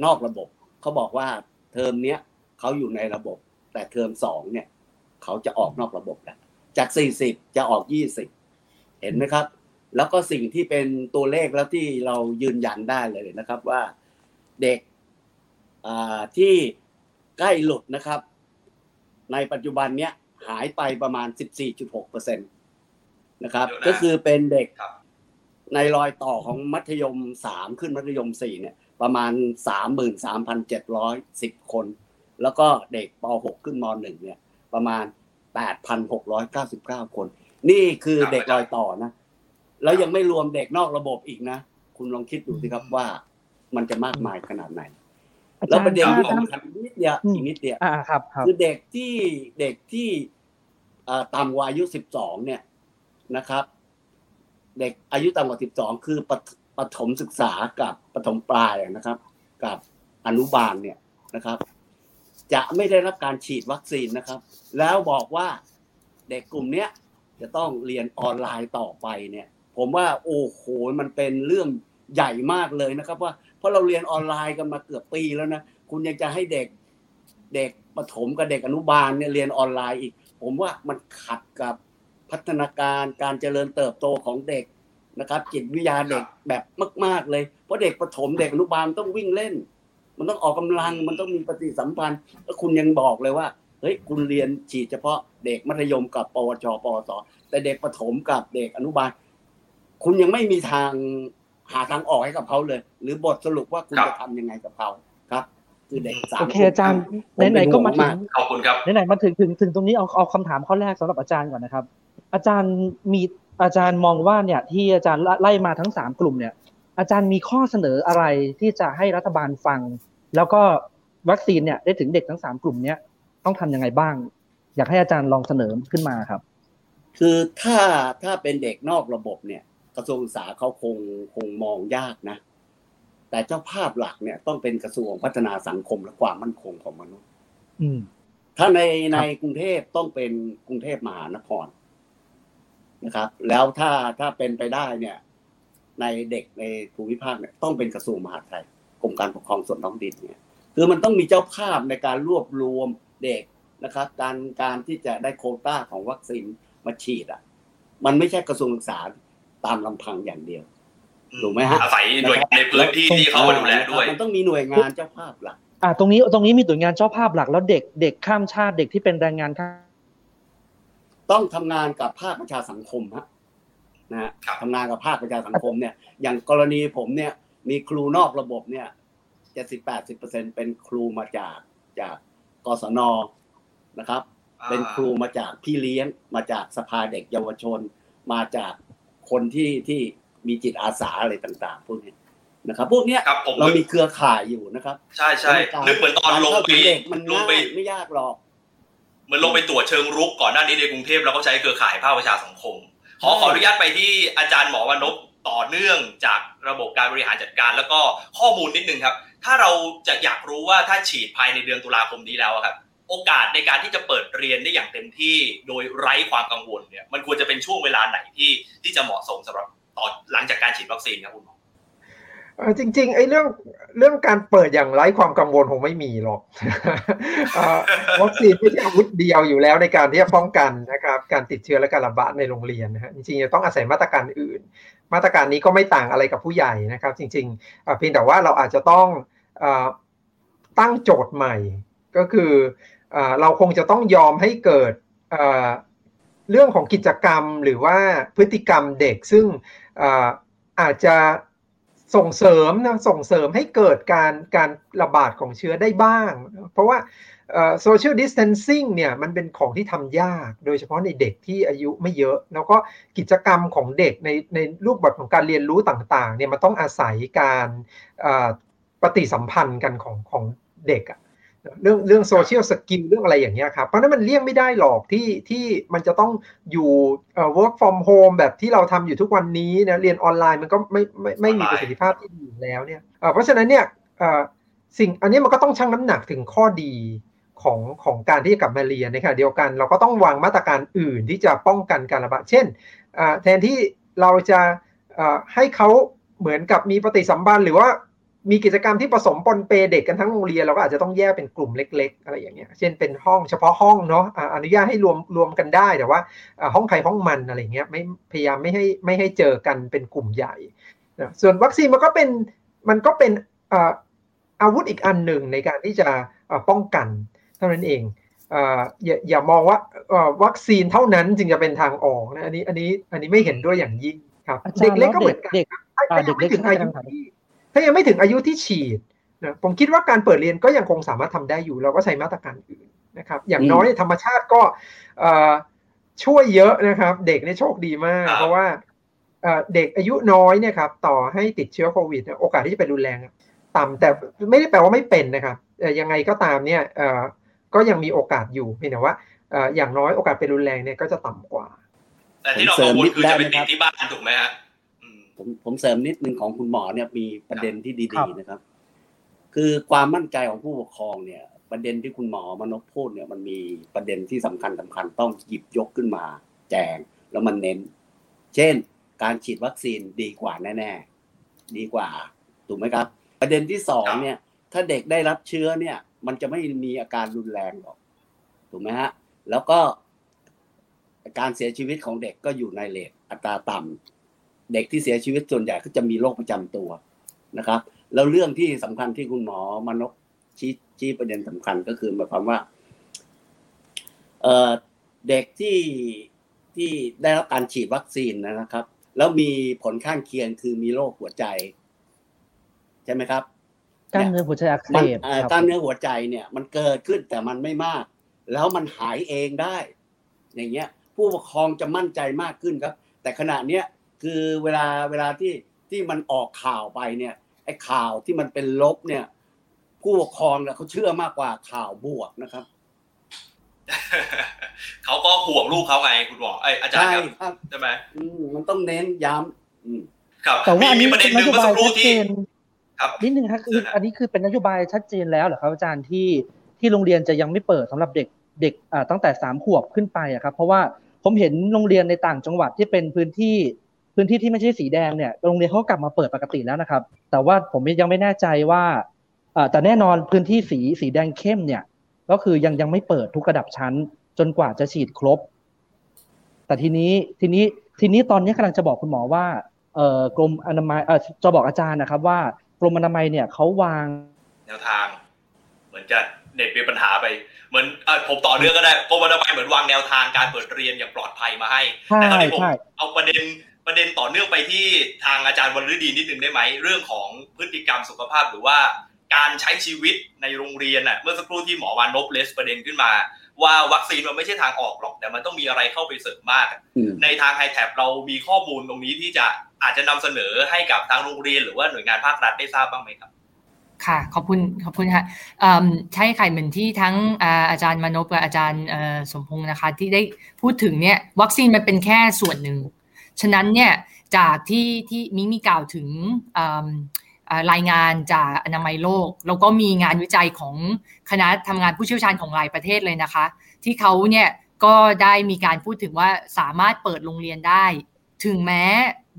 นอกระบบเขาบอกว่าเทอมเนี้ยเขาอยู่ในระบบ แต่เทอมสองเนี่ยเขาจะออกนอกระบบแล้วจาก 40 จะออก 20 เห็นไหมครับ แล้วก็สิ่งที่เป็นตัวเลขแล้วที่เรายืนยันได้เลยนะครับว่าเด็กที่ใกล้หลุดนะครับ ในปัจจุบันเนี้ยหายไปประมาณ 14.6เปอร์เซ็นตนะครับ ก็คือเป็นเด็กในรอยต่อของมัธยมสามขึ้นมัธยมสี่เนี่ย ประมาณสามหมื่นสามพันเจ็ดร้อยสิบคน แล้วก็เด็กปหกขึ้นมหนึ่งเนี่ย ประมาณแปดพันหกร้อยเก้าสิบเก้าคน นี่คือเด็กรอยต่อนะ แล้วยังไม่รวมเด็กนอกระบบอีกนะ คุณลองคิดดูสิครับว่า มันจะมากมายขนาดไหน แล้วประเด็นที่สำคัญนิดเดียวอีกนิดเดียวอ่าครับคือเด็กที่เด็กที่ต่ำกว่าอายุสิบสองเนี่ยนะครับ เด็กอายุต่ำกว่าสิบสองคือปฐมศึกษากับปฐมปลายนะครับ กับอนุบาลเนี่ยนะครับ จะไม่ได้รับการฉีดวัคซีนนะครับ แล้วบอกว่าเด็กกลุ่มเนี้ยจะต้องเรียนออนไลน์ต่อไปเนี่ย ผมว่าโอ้โหมันเป็นเรื่องใหญ่มากเลยนะครับ ว่าเพราะเราเรียนออนไลน์กันมาเกือบปีแล้วนะคุณยังจะให้เด็กเด็กประถมกับเด็กอนุบาลเนี่ยเรียนออนไลน์อีก ผมว่ามันขัดกับพัฒนาการการเจริญเติบโตของเด็กนะครับ จิตวิทยาเด็กแบบมาก ๆเลยเพราะเด็กประถมเด็กอนุบาลต้องวิ่งเล่น มันต้องออกกำลังมันต้องมีปฏิสัมพันธ์แล้วคุณยังบอกเลยว่าเฮ้ยคุณเรียนฉีดเฉพาะเด็กมัธยมกับปวชปวสแต่เด็กประถมกับเด็กอนุบาล คุณยังไม่มีทางหาทางออกให้กับเขาเลย หรือบทสรุปว่าคุณจะทำยังไงกับเขาครับ คือเด็กสามโอเคอาจารย์ไหนๆก็มาถึงขอบคุณครับไหนๆมาถึงถึงถึงตรงนี้เอาเอาคำถามข้อแรกสำหรับอาจารย์ก่อนนะครับ อาจารย์มีอาจารย์มองว่าเนี่ยที่อาจารย์ไล่มาทั้งสามกลุ่มเนี่ย อาจารย์มีข้อเสนออะไรที่จะให้รัฐบาลฟัง แล้วก็วัคซีนเนี่ยได้ถึงเด็กทั้งสามกลุ่มเนี้ยต้องทํำยังไงบ้าง อยากให้อาจารย์ลองเสนอขึ้นมาครับ คือถ้าถ้าเป็นเด็กนอกระบบเนี่ย กระทรวงศึกษาเขาคงคงมองยากนะ แต่เจ้าภาพหลักเนี่ย ต้องเป็นกระทรวงพัฒนาสังคมและความมั่นคงของมนุษย์ถ้าในในกรุงเทพต้องเป็นกรุงเทพมหานครนะครับ แล้วถ้าถ้าเป็นไปได้เนี่ย ในเด็กในภูมิภาคเนี่ย ต้องเป็นกระทรวงมหาดไทยกรมการปกครองส่วนท้องถิ่นเนี่ย คือมันต้องมีเจ้าภาพในการรวบรวมเด็กนะครับ การการที่จะได้โคต้าของวัคซีนมาฉีดอะ มันไม่ใช่กระทรวงศึกษา ตามลำพังอย่างเดียวถูกไหมฮะอาศัยหน่วยในพื้นที่ที่เขาดูแลด้วยมันต้องมีหน่วยงานเจ้าภาพหลักอ่าตรงนี้ตรงนี้มีหน่วยงานเจ้าภาพหลักแล้วเด็กเด็กข้ามชาติเด็กที่เป็นแรงงานข้ามต้องทำงานกับภาคประชาสังคมฮะนะฮะทำงานกับภาคประชาสังคมเนี่ย อย่างกรณีผมเนี่ย มีครูนอกระบบเนี่ยเจ็ดสิบแปดสิบเปอร์เซ็นเป็นครูมาจากจากกศนนะครับ เป็นครูมาจากพี่เลี้ยงมาจากสภาเด็กเยาวชน มาจาก คนที่ที่มีจิตอาสาอะไรต่าง ๆ พวกนี้นะครับ พวกเนี้ยเรามีเครือข่ายอยู่นะครับ ใช่ใช่นึกเหมือนตอนลงไปมันลงไปไม่ยากหรอกเหมือนลงไปตรวจเชิงรุกก่อนหน้านี้ในกรุงเทพแล้วก็ใช้เครือข่ายภาคประชาสังคม ขอขออนุญาตไปที่อาจารย์หมอวันบต่อเนื่องจากระบบการบริหารจัดการ แล้วก็ข้อมูลนิดนึงครับ ถ้าเราจะอยากรู้ว่าถ้าฉีดภายในเดือนตุลาคมนี้แล้วครับ โอกาสในการที่จะเปิดเรียนได้อย่างเต็มที่โดยไร้ความกังวลเนี่ยมันควรจะเป็นช่วงเวลาไหนที่ที่จะเหมาะสมสำหรับต่อหลังจากการฉีดวัคซีนครับคุณหมอจริงๆไอ้เรื่องเรื่องการเปิดอย่างไร้ความกังวลคงไม่มีหรอกวัคซีนไม่ใช่อาวุธเดียวอยู่แล้วในการที่จะป้องกันนะครับการติดเชื้อและการระบาดในโรงเรียนนะฮะจริงๆจะต้องอาศัยมาตรการอื่น มาตรการนี้ก็ไม่ต่างอะไรกับผู้ใหญ่นะครับ จริงๆเพียงแต่ว่าเราอาจจะต้องตั้งโจทย์ใหม่ก็คือ เราคงจะต้องยอมให้เกิดเรื่องของกิจกรรมหรือว่าพฤติกรรมเด็กซึ่งอาจจะส่งเสริมนะส่งเสริมให้เกิดการการระบาดของเชื้อได้บ้าง เพราะว่า social distancing เนี่ยมันเป็นของที่ทำยากโดยเฉพาะในเด็กที่อายุไม่เยอะ แล้วก็กิจกรรมของเด็กในในรูปแบบของการเรียนรู้ต่างๆเนี่ยมันต้องอาศัยการปฏิสัมพันธ์กันของของเด็กอะ เรื่องเรื่อง social skill เรื่องอะไรอย่างเงี้ยครับเพราะนั้นมันเลี่ยงไม่ได้หรอกที่ที่มันจะต้องอยู่เอ่อ work from home แบบที่เราทำอยู่ทุกวันนี้นะเรียนออนไลน์มันก็ไม่ไม่ไม่มีประสิทธิภาพที่ดีแล้วเนี่ยเพราะฉะนั้นเนี่ยสิ่งอันนี้มันก็ต้องชั่งน้ำหนักถึงข้อดีของของการที่จะกลับมาเรียนในขณะเดียวกันเราก็ต้องวางมาตรการอื่นที่จะป้องกันการระบาดเช่นแทนที่เราจะให้เขาเหมือนกับมีปฏิสัมพันธ์หรือว่า มีกิจกรรมที่ผสมปนเปเด็กกันทั้งโรงเรียนเราก็อาจจะต้องแยกเป็นกลุ่มเล็ก ๆ อะไรอย่างเงี้ย เช่นเป็นห้องเฉพาะห้องเนาะอนุญาตให้รวมรวมกันได้แต่ว่าห้องใครห้องมันอะไรเงี้ยไม่พยายามไม่ให้ไม่ให้เจอกันเป็นกลุ่มใหญ่ส่วนวัคซีนมันก็เป็นมันก็เป็นอาวุธอีกอันหนึ่งในการที่จะป้องกันเท่านั้นเองอย่าอย่ามองว่าวัคซีนเท่านั้นจึงจะเป็นทางออกนะอันนี้อันนี้อันนี้ไม่เห็นด้วยอย่างยิ่งครับ เด็กเล็กก็เหมือนกันถ้ายังไม่ถึงอายุที่ ถ้ายังไม่ถึงอายุที่ฉีดนะผมคิดว่าการเปิดเรียนก็ยังคงสามารถทำได้อยู่ เราก็ใช้มาตรการอื่นนะครับ อย่างน้อยธรรมชาติก็ช่วยเยอะนะครับ เด็กนี่โชคดีมาก เพราะว่าเด็กอายุน้อยเนี่ยครับต่อให้ติดเชื้อโควิด โอกาสที่จะเป็นรุนแรงต่ำแต่ไม่ได้แปลว่าไม่เป็นนะครับยังไงก็ตามเนี่ยก็ยังมีโอกาสอยู่เพียงแต่ว่าอย่างน้อยโอกาสเป็นรุนแรงเนี่ยก็จะต่ำกว่า แต่ที่เรากังวลคือจะเป็นติดที่บ้านถูกไหมฮะ ผมผมเสริมนิดนึงของคุณหมอเนี่ยมีประเด็นที่ดีๆนะครับ คือความมั่นใจของผู้ปกครองเนี่ย ประเด็นที่คุณหมอมนพพูดเนี่ยมันมีประเด็นที่สำคัญสาคัญต้องหยิบยกขึ้นมา แจงแล้วมันเน้น เช่น การฉีดวัคซีนดีกว่าแน่ๆดีกว่าถูกไหมครับ ประเด็นที่สองเนี่ย ถ้าเด็กได้รับเชื้อเนี่ย มันจะไม่มีอาการรุนแรงหรอกถูกไหมฮะแล้วก็การเสียชีวิตของเด็กก็อยู่ในเลทอัตราต่ำ เด็กที่เสียชีวิตส่วนใหญ่ก็จะมีโรคประจำตัวนะครับ แล้วเรื่องที่สำคัญที่คุณหมอมนกชี้ชี้ประเด็นสำคัญก็คือหมายความว่าเเด็กที่ที่ได้รับการฉีดวัคซีนนะครับ แล้วมีผลข้างเคียงคือมีโรคหัวใจ ใช่ไหมครับกล้ามเนื้อหัวใจอักเสบกล้ามเนื้อหัวใจเนี่ย มันเกิดขึ้นแต่มันไม่มาก แล้วมันหายเองได้ อย่างเงี้ย ผู้ปกครองจะมั่นใจมากขึ้นครับ แต่ขณะเนี้ย คือเวลาเวลาที่ที่มันออกข่าวไปเนี่ยไอ้ข่าวที่มันเป็นลบเนี่ย ผู้ปกครองเนี่ยเขาเชื่อมากกว่าข่าวบวกนะครับเขาก็ห่วงลูกเขาไงคุณบอกไออาจารย์ครับใช่ไหมมันต้องเน้นย้ำครับแต่ว่าอันนี้เป็นนโยบายชัดเจนครับนิดนึงครับคืออันนี้คือเป็นนโยบายชัดเจนแล้วเหรอครับอาจารย์ที่ที่โรงเรียนจะยังไม่เปิดสำหรับเด็กเด็กตั้งแต่สามขวบขึ้นไปอะครับ เพราะว่าผมเห็นโรงเรียนในต่างจังหวัดที่เป็นพื้นที่ พื้นที่ที่ไม่ใช่สีแดงเนี่ยโรงเรียนเขากลับมาเปิดปกติแล้วนะครับ แต่ว่าผมยังไม่แน่ใจว่าแต่แน่นอนพื้นที่สีสีแดงเข้มเนี่ย ก็คือยังยังไม่เปิดทุกระดับชั้น จนกว่าจะฉีดครบ แต่ทีนี้ทีนี้ทีนี้ตอนนี้กำลังจะบอกคุณหมอว่าเอ่อกรมอนามัยเอ่อจะบอกอาจารย์นะครับ ว่ากรมอนามัยเนี่ยเขาวางแนวทาง เหมือนจะเน็ตมีปัญหาไป เหมือนอผมต่อเรื่องก็ได้กรมอนามัยเหมือนวางแนวทางการเปิดเรียนอย่างปลอดภัยมาให้แต่ตอนนี้ผมเอาประเด็น ประเด็นต่อเนื่องไปที่ทางอาจารย์วรฤดีนิดนึงได้ไหม เรื่องของพฤติกรรมสุขภาพหรือว่าการใช้ชีวิตในโรงเรียนน่ะเมื่อสักครู่ที่หมอวานนบเลสประเด็นขึ้นมา ว่าวัคซีนมันไม่ใช่ทางออกหรอก แต่มันต้องมีอะไรเข้าไปเสริมมาก ในทางไฮแท็บเรามีข้อมูลตรงนี้ที่จะอาจจะนำเสนอให้กับทางโรงเรียน หรือว่าหน่วยงานภาครัฐได้ทราบบ้างไหมครับค่ะขอบคุณขอบคุณค่ะใช่ค่ะเหมือนที่ทั้งอาจารย์มนพกับอาจารย์สมพงศ์นะคะ ที่ได้พูดถึงเนี่ยวัคซีนมันเป็นแค่ส่วนหนึ่ง ฉะนั้นเนี่ยจากที่ที่มิมีกล่าวถึงรายงานจากอนามัยโลก แล้วก็มีงานวิจัยของคณะทำงานผู้เชี่ยวชาญของหลายประเทศเลยนะคะ ที่เขาเนี่ยก็ได้มีการพูดถึงว่าสามารถเปิดโรงเรียนได้ ถึงแม้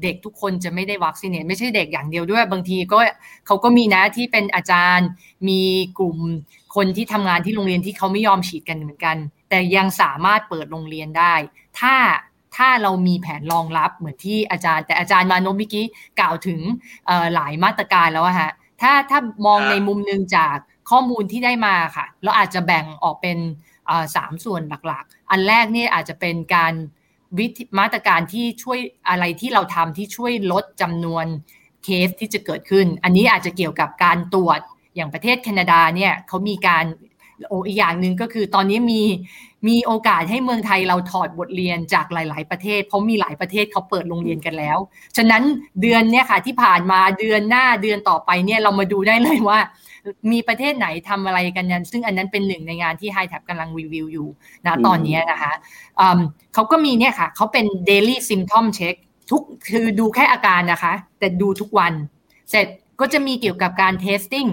เด็กทุกคนจะไม่ได้วัคซีนไม่ใช่เด็กอย่างเดียวด้วย บางทีก็เขาก็มีนะที่เป็นอาจารย์ มีกลุ่มคนที่ทำงานที่โรงเรียนที่เขาไม่ยอมฉีดกันเหมือนกัน แต่ยังสามารถเปิดโรงเรียนได้ ถ้า ถ้าเรามีแผนรองรับเหมือนที่อาจารย์ แต่อาจารย์มานพเมื่อกี้กล่าวถึงหลายมาตรการแล้วฮะถ้าถ้ามองในมุมหนึ่งจากข้อมูลที่ได้มาค่ะ เราอาจจะแบ่งออกเป็นสามส่วนหลักๆ อันแรกนี่อาจจะเป็นการวิธีมาตรการที่ช่วยอะไรที่เราทำที่ช่วยลดจำนวนเคสที่จะเกิดขึ้น อันนี้อาจจะเกี่ยวกับการตรวจอย่างประเทศแคนาดาเนี่ยเขามีการ โอ้อีกอย่างหนึ่งก็คือตอนนี้มีมีโอกาสให้เมืองไทยเราถอดบทเรียนจากหลาย ๆ ประเทศ เพราะมีหลายประเทศเขาเปิดโรงเรียนกันแล้ว ฉะนั้นเดือนเนี้ยค่ะที่ผ่านมาเดือนหน้าเดือนต่อไปเนี่ยเรามาดูได้เลยว่า มีประเทศไหนทำอะไรกันยันซึ่งอันนั้นเป็นหนึ่งในงานที่ High Tab กำลังรีวิวอยู่นะตอนนี้นะคะเขาก็มีเนี่ยค่ะเขาเป็น daily symptom check ทุกคือดูแค่อาการนะคะ แต่ดูทุกวันเสร็จก็จะมีเกี่ยวกับการ testing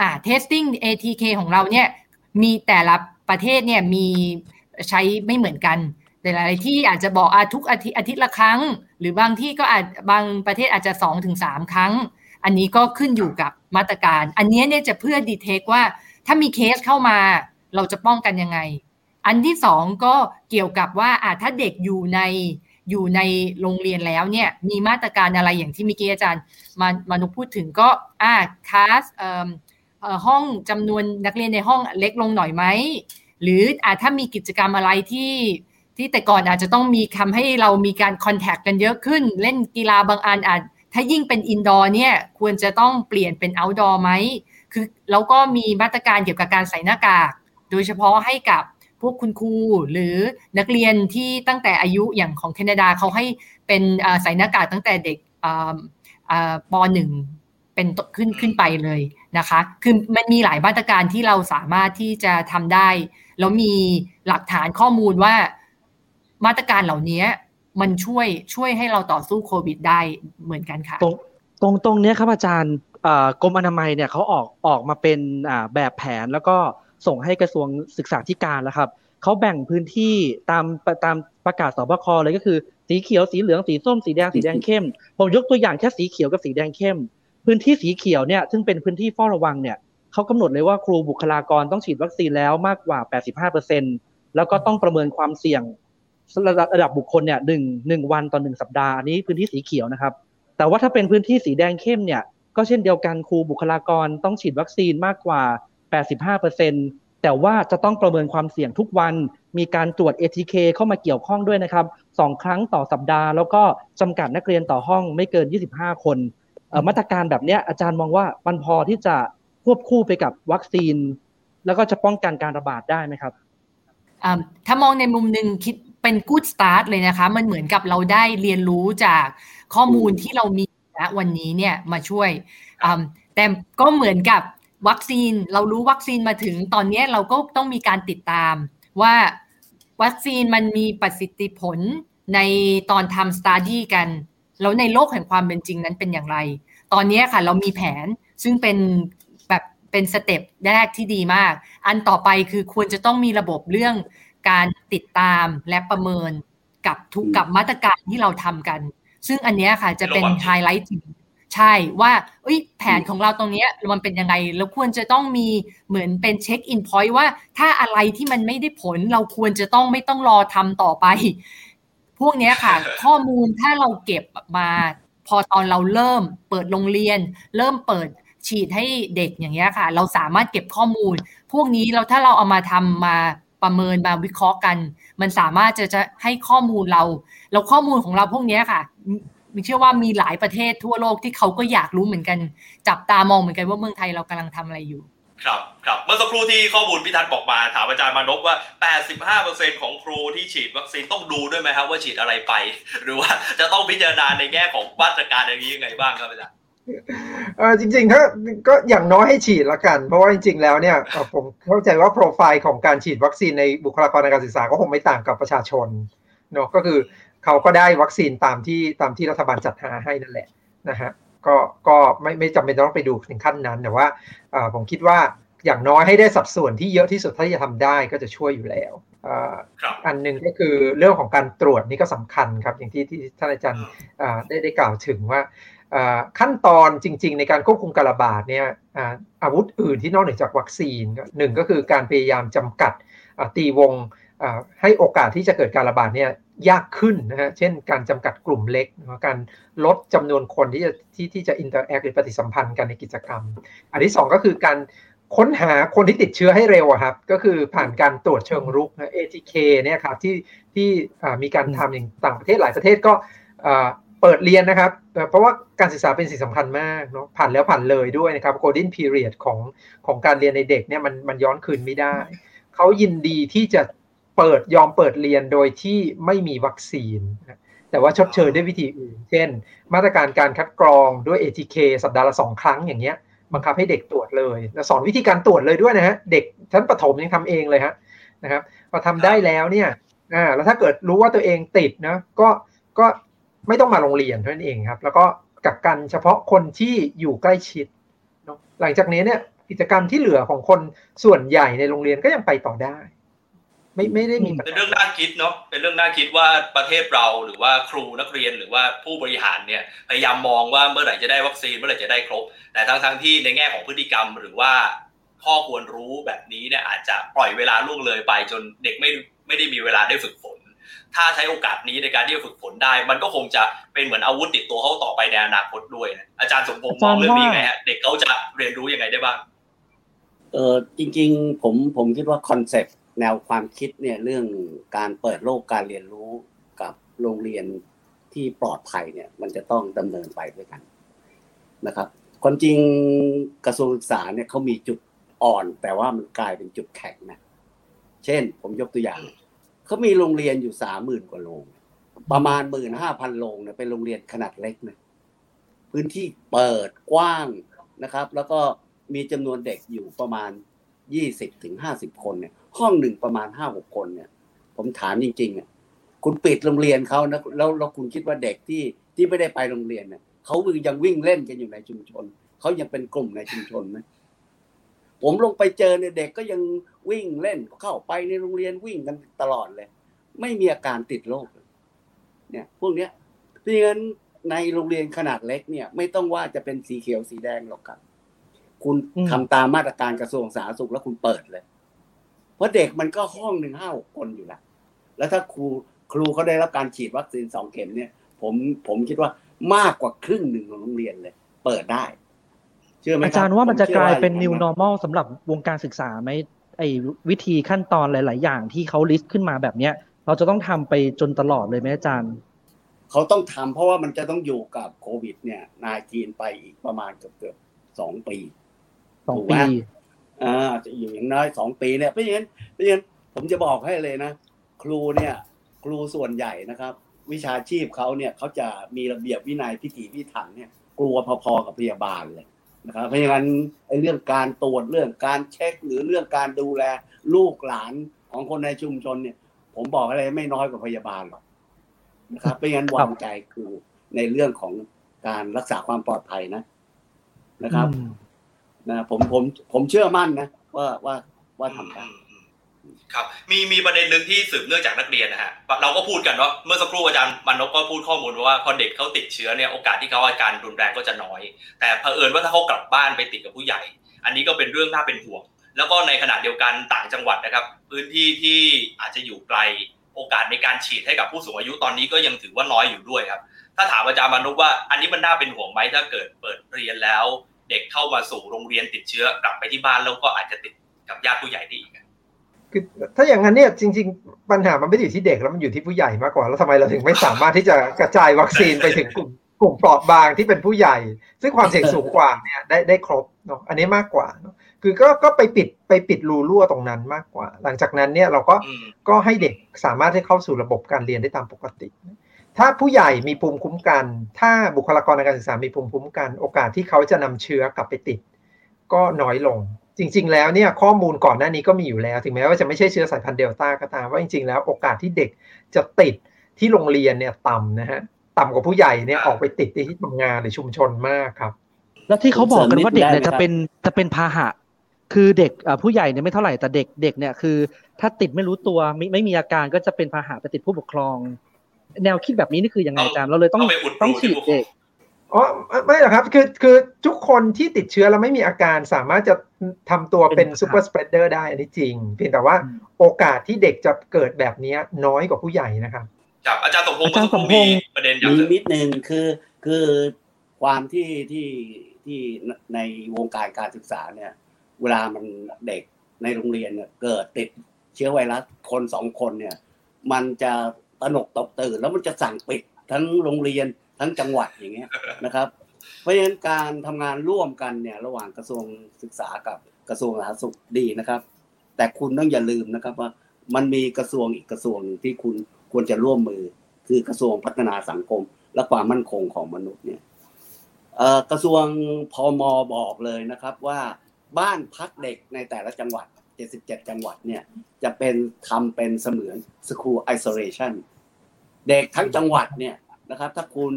อ่า testing ATK ของเราเนี่ย มีแต่ละประเทศเนี่ยมีใช้ไม่เหมือนกันแต่หลายที่อาจจะบอกอาทุกอาทิตย์อาทิตย์ละครั้ง หรือบางที่ก็อาจบางประเทศอาจจะสองถึงสามครั้ง อันนี้ก็ขึ้นอยู่กับมาตรการ อันนี้เนี่ยจะเพื่อดีเทคว่าถ้ามีเคสเข้ามาเราจะป้องกันยังไง อันที่สองก็เกี่ยวกับว่าอาถ้าเด็กอยู่ในอยู่ในโรงเรียนแล้วเนี่ยมีมาตรการอะไรอย่างที่เมื่อกี้อาจารย์มามานุพูดถึงก็อ่าคลาสเอ่อ ห้องจำนวนนักเรียนในห้องเล็กลงหน่อยไหมหรืออ่าถ้ามีกิจกรรมอะไรที่ที่แต่ก่อนอาจจะต้องมีทำให้เรามีการคอนแทคกันเยอะขึ้น เล่นกีฬาบางอันอาจถ้ายิ่งเป็นอินดอร์เนี่ยควรจะต้องเปลี่ยนเป็นเอาท์ดอร์ไหมคือแล้วก็มีมาตรการเกี่ยวกับการใส่หน้ากาก โดยเฉพาะให้กับพวกคุณครูหรือนักเรียนที่ตั้งแต่อายุอย่างของแคนาดาเขาให้เป็นใส่หน้ากากตั้งแต่เด็กปหนึ่งเป็นขึ้นขึ้นไปเลย นะคะ คือมันมีหลายมาตรการที่เราสามารถที่จะทำได้ แล้วมีหลักฐานข้อมูลว่ามาตรการเหล่านี้มันช่วยช่วยให้เราต่อสู้โควิดได้เหมือนกันค่ะ ตรงตรงตรงนี้ครับอาจารย์กรมอนามัยเนี่ยเขาออกออกมาเป็นแบบแผนแล้วก็ส่งให้กระทรวงศึกษาธิการแล้วครับเขาแบ่งพื้นที่ตามตามประกาศสบคเลยก็คือสีเขียวสีเหลืองสีส้มสีแดงสีแดงเข้ม ผมยกตัวอย่างแค่สีเขียวกับสีแดงเข้ม พื้นที่สีเขียวเนี่ยซึ่งเป็นพื้นที่เฝ้าระวังเนี่ยเขากำหนดเลยว่าครูบุคลากรต้องฉีดวัคซีนแล้วมากกว่า 85%แล้วก็ต้องประเมินความเสี่ยงระดับระดับบุคคลเนี่ยหนึ่งหนึ่งวันต่อหนึ่งสัปดาห์อันนี้พื้นที่สีเขียวนะครับ แต่ว่าถ้าเป็นพื้นที่สีแดงเข้มเนี่ยก็เช่นเดียวกันครูบุคลากรต้องฉีดวัคซีนมากกว่า 85%แต่ว่าจะต้องประเมินความเสี่ยงทุกวัน มีการตรวจ ATK เข้ามาเกี่ยวข้องด้วยนะครับสองครั้งต่อสัปดาห์ แล้วก็จำกัดนักเรียนต่อห้องไม่เกิน 25 คน มาตรการแบบนี้อาจารย์มองว่ามันพอที่จะควบคู่ไปกับวัคซีน แล้วก็จะป้องกันการระบาดได้ไหมครับถ้ามองในมุมหนึ่งคิดเป็น good start เลยนะคะ มันเหมือนกับเราได้เรียนรู้จากข้อมูลที่เรามีณวันนี้เนี่ยมาช่วย แต่ก็เหมือนกับวัคซีนเรารู้วัคซีนมาถึงตอนนี้เราก็ต้องมีการติดตามว่าวัคซีนมันมีประสิทธิผลในตอนทำ study กัน แล้วในโลกแห่งความเป็นจริงนั้นเป็นอย่างไร ตอนนี้ค่ะเรามีแผนซึ่งเป็นแบบเป็น step แรกที่ดีมาก อันต่อไปคือควรจะต้องมีระบบเรื่องการติดตามและประเมินกับทุกกับมาตรการที่เราทำกัน ซึ่งอันนี้ค่ะจะเป็นไฮไลท์ใช่ว่าแผนของเราตรงนี้มันเป็นยังไงแล้วควรจะต้องมีเหมือนเป็น check-in point ว่าถ้าอะไรที่มันไม่ได้ผลเราควรจะต้องไม่ต้องรอทำต่อไป พวกนี้ค่ะ ข้อมูลถ้าเราเก็บมาพอตอนเราเริ่มเปิดโรงเรียน เริ่มเปิดฉีดให้เด็กอย่างเงี้ยค่ะ เราสามารถเก็บข้อมูล พวกนี้เราถ้าเราเอามาทำมาประเมินมาวิเคราะห์กัน มันสามารถจะจะให้ข้อมูลเราแล้วข้อมูลของเราพวกนี้ค่ะมีเชื่อว่ามีหลายประเทศทั่วโลกที่เขาก็อยากรู้เหมือนกัน จับตามองเหมือนกันว่าเมืองไทยเรากำลังทำอะไรอยู่ ครับครับเมื่อสักครู่ที่ข้อมูลพิทัน์บอกมาถามอาจารย์มานพว่า 85%ของครูที่ฉีดวัคซีนต้องดูด้วยไหมครับว่าฉีดอะไรไป หรือว่าจะต้องพิจารณาในแง่ของมาตรการอย่างนี้ยังไงบ้างครับอาจารย์เออจริงๆถ้าก็อย่างน้อยให้ฉีดละกัน เพราะว่าจริงๆแล้วเนี่ยผมเข้าใจว่าโปรไฟล์ของการฉีดวัคซีนในบุคลากรในการศึกษาก็คงไม่ต่างกับประชาชนเนาะก็คือเขาก็ได้วัคซีนตามที่ตามที่รัฐบาลจัดหาให้นั่นแหละนะฮะ ก็ก็ไม่ไม่จำเป็นต้องไปดูถึงขั้นนั้น แต่ว่าผมคิดว่าอย่างน้อยให้ได้สัดส่วนที่เยอะที่สุดที่จะทำได้ก็จะช่วยอยู่แล้วอันหนึ่งก็คือเรื่องของการตรวจนี่ก็สำคัญครับ อย่างที่ที่ท่านอาจารย์ได้ได้กล่าวถึงว่าขั้นตอนจริง ๆ ในการควบคุมการระบาดเนี่ยอาวุธอื่นที่นอกเหนือจากวัคซีนหนึ่งก็คือการพยายามจำกัดตีวงให้โอกาสที่จะเกิดการระบาดเนี่ย ยากขึ้นนะฮะ เช่นการจำกัดกลุ่มเล็ก การลดจำนวนคนที่จะที่ที่จะ interact หรือปฏิสัมพันธ์กันในกิจกรรม อันที่ 2 ก็คือการค้นหาคนที่ติดเชื้อให้เร็วครับ ก็คือผ่านการตรวจเชิงรุกนะ ATK เนี่ยครับที่ที่มีการทำอย่างต่างประเทศหลายประเทศก็เปิดเรียนนะครับ เพราะว่าการศึกษาเป็นสิ่งสำคัญมากเนาะผ่านแล้วผ่านเลยด้วยนะครับ golden period ของของการเรียนในเด็กเนี่ยมันมันย้อนคืนไม่ได้ เขายินดีที่จะ เปิดยอมเปิดเรียนโดยที่ไม่มีวัคซีน แต่ว่าชดเชยด้วยวิธีอื่น เช่น มาตรการการคัดกรองด้วย ATK สัปดาห์ละสองครั้งอย่างเงี้ยบังคับให้เด็กตรวจเลยแล้วสอนวิธีการตรวจเลยด้วยนะฮะเด็กชั้นประถมยังทำเองเลยฮะนะครับพอทำได้แล้วเนี่ยอ่าแล้วถ้าเกิดรู้ว่าตัวเองติดนะก็ก็ไม่ต้องมาโรงเรียนเท่านั้นเองครับ แล้วก็กักกันเฉพาะคนที่อยู่ใกล้ชิดเนาะหลังจากนี้เนี่ยกิจกรรมที่เหลือของคนส่วนใหญ่ในโรงเรียนก็ยังไปต่อได้ ไม่ไม่ได้มีเป็นเรื่องน่าคิดเนาะเป็นเรื่องน่าคิดว่าประเทศเราหรือว่าครูนักเรียนหรือว่าผู้บริหารเนี่ยพยายามมองว่าเมื่อไหร่จะได้วัคซีนเมื่อไหร่จะได้ครบ แต่ทั้งทั้งที่ในแง่ของพฤติกรรมหรือว่าข้อควรรู้แบบนี้เนี่ยอาจจะปล่อยเวลาล่วงเลยไปจนเด็กไม่ไม่ได้มีเวลาได้ฝึกฝน ถ้าใช้โอกาสนี้ในการที่จะฝึกฝนได้ มันก็คงจะเป็นเหมือนอาวุธติดตัวเขาต่อไปในอนาคตด้วยนะอาจารย์สมพงษ์มองเรื่องนี้ไงฮะเด็กเขาจะเรียนรู้ยังไงได้บ้างเออจริง ๆ ผมผมคิดว่า concept แนวความคิดเนี่ยเรื่องการเปิดโลกการเรียนรู้กับโรงเรียนที่ปลอดภัยเนี่ยมันจะต้องดำเนินไปด้วยกันนะครับคนจริงกระทรวงศึกษาเนี่ยเขามีจุดอ่อน แต่ว่ามันกลายเป็นจุดแข็งนะเช่น ผมยกตัวอย่างเขามีโรงเรียนอยู่สามหมื่นกว่าโรงประมาณหมื่นห้าพันโรงเนี่ยเป็นโรงเรียนขนาดเล็กนะพื้นที่เปิดกว้างนะครับ แล้วก็มีจำนวนเด็กอยู่ประมาณยี่สิบถึงห้าสิบคนเนี่ย ห้องหนึ่งประมาณห้าหกคนเนี่ย ผมถามจริงๆอะคุณปิดโรงเรียนเขานะแล้วแล้วคุณคิดว่าเด็กที่ที่ไม่ได้ไปโรงเรียนเนี่ยเขายังวิ่งเล่นกันอยู่ในชุมชนเขายังเป็นกลุ่มในชุมชนไหมผมลงไปเจอเนี่ยเด็กก็ยังวิ่งเล่นเข้าไปในโรงเรียนวิ่งกันตลอดเลย ไม่มีอาการติดโรคเนี่ย พวกเนี้ยเพราะงั้นในโรงเรียนขนาดเล็กเนี่ย ไม่ต้องว่าจะเป็นสีเขียวสีแดงหรอกครับ คุณทำตามมาตรการกระทรวงสาธารณสุขแล้วคุณเปิดเลย เพราะเด็กมันก็ห้องหนึ่งห้าหกคนอยู่แล้วแล้วถ้าครูครูเขาได้รับการฉีดวัคซีนสองเข็มเนี่ย ผมผมคิดว่ามากกว่าครึ่งหนึ่งของโรงเรียนเลย เปิดได้ เชื่อไหมอาจารย์ว่ามันจะกลายเป็น new normal สำหรับวงการศึกษาไหมไอ้วิธีขั้นตอนหลาย ๆ อย่างที่เขาลิสต์ขึ้นมาแบบเนี้ย เราจะต้องทำไปจนตลอดเลยไหมอาจารย์เขาต้องทำเพราะว่ามันจะต้องอยู่กับโควิด เนี่ยนายจีนไปอีกประมาณเกือบเกือบสองปีสองปี อ่าจะอยู่อย่างน้อยสองปีเนี่ยเพราะฉะนั้นเพราะฉะนั้นผมจะบอกให้เลยนะ ครูเนี่ยครูส่วนใหญ่นะครับ วิชาชีพเขาเนี่ยเขาจะมีระเบียบวินัยพิถีพิถันเนี่ยกลัวพอๆกับพยาบาลเลยนะครับเพราะงั้นไอ้เรื่องการตรวจเรื่องการเช็คหรือเรื่องการดูแลลูกหลานของคนในชุมชนเนี่ย ผมบอกอะไรไม่น้อยกว่าพยาบาลหรอกนะครับเพราะงั้นวางใจคือในเรื่องของการรักษาความปลอดภัยนะนะครับ นะผมผมผมเชื่อมั่นนะว่าว่าว่าทำได้ครับมีมีประเด็นหนึ่งที่สืบเนื่องจากนักเรียนนะฮะเราก็พูดกันเนาะเมื่อสักครู่อาจารย์มันนกก็พูดข้อมูลว่าพอเด็กเขาติดเชื้อเนี่ยโอกาสที่เขาอาการรุนแรงก็จะน้อย แต่เผอิญว่าถ้าเขากลับบ้านไปติดกับผู้ใหญ่ อันนี้ก็เป็นเรื่องน่าเป็นห่วง แล้วก็ในขณะเดียวกันต่างจังหวัดนะครับ พื้นที่ที่อาจจะอยู่ไกลโอกาสในการฉีดให้กับผู้สูงอายุตอนนี้ก็ยังถือว่าน้อยอยู่ด้วยครับ ถ้าถามอาจารย์มนุษย์ว่าอันนี้มันน่าเป็นห่วงไหมถ้าเกิดเปิดเรียนแล้ว เด็กเข้ามาสู่โรงเรียนติดเชื้อกลับไปที่บ้านแล้วก็อาจจะติดกับญาติผู้ใหญ่ได้อีกคือถ้าอย่างนั้นเนี่ยจริง ๆ ปัญหามันไม่ได้อยู่ที่เด็กแล้วมันอยู่ที่ผู้ใหญ่มากกว่า แล้วทำไมเราถึงไม่สามารถที่จะกระจายวัคซีนไปถึงกลุ่มกลุ่มปลอดบางที่เป็นผู้ใหญ่ ซึ่งความเสี่ยงสูงกว่าเนี่ยได้ได้ครบเนาะอันนี้มากกว่าเนาะคือก็ก็ไปปิดไปปิดรูรั่วตรงนั้นมากกว่า หลังจากนั้นเนี่ยเราก็ก็ให้เด็กสามารถให้เข้าสู่ระบบการเรียนได้ตามปกติ ถ้าผู้ใหญ่มีภูมิคุ้มกัน ถ้าบุคลากรในการศึกษามีภูมิคุ้มกัน โอกาสที่เขาจะนำเชื้อกลับไปติด ก็น้อยลง จริง ๆ แล้วเนี่ยข้อมูลก่อนหน้านี้ก็มีอยู่แล้ว ถึงแม้ว่าจะไม่ใช่เชื้อสายพันธุ์เดลต้าก็ตามว่าจริง ๆ แล้วโอกาสที่เด็กจะติดที่โรงเรียนเนี่ยต่ำนะฮะต่ำกว่าผู้ใหญ่เนี่ยออกไปติดที่ทำงานหรือชุมชนมากครับ แล้วที่เขาบอกกันว่าเด็กเนี่ยจะเป็นจะเป็นพาหะ คือเด็กผู้ใหญ่เนี่ยไม่เท่าไหร่แต่เด็กเด็กเนี่ยคือ ถ้าติดไม่รู้ตัวไม่ไม่มีอาการก็จะเป็นพาหะไปติดผู้ปกครอง แนวคิดแบบนี้นี่คือยังไงอาจารย์เราเลยต้องต้องฉีดเด็กอ๋อไม่หรอกครับคือคือทุกคนที่ติดเชื้อแล้วไม่มีอาการสามารถจะทำตัวเป็น super spreader ได้อันนี้จริง เพียงแต่ว่าโอกาสที่เด็กจะเกิดแบบนี้น้อยกว่าผู้ใหญ่นะครับครับอาจารย์สมพงศ์อาจารย์สมพงศ์ประเด็นมีนิดนึงคือคือความที่ที่ที่ในวงการการศึกษาเนี่ย เวลามันเด็กในโรงเรียนเนี่ยเกิดติดเชื้อไวรัสคนสองคนเนี่ย มันจะ ตนกตกตื่น แล้วมันจะสั่งปิดทั้งโรงเรียนทั้งจังหวัดอย่างเงี้ยนะครับ เพราะฉะนั้นการทำงานร่วมกันเนี่ยระหว่างกระทรวงศึกษากับกระทรวงสาธารณสุขดีนะครับ แต่คุณต้องอย่าลืมนะครับว่ามันมีกระทรวงอีกกระทรวงที่คุณควรจะร่วมมือ คือกระทรวงพัฒนาสังคม และความมั่นคงของมนุษย์เนี่ยกระทรวงพอมบอกเลยนะครับว่าบ้านพักเด็กในแต่ละจังหวัด 77 จังหวัดเนี่ยจะเป็นทำเป็นเสมือน school isolation เด็กทั้งจังหวัดเนี่ยนะครับ ถ้าคุณ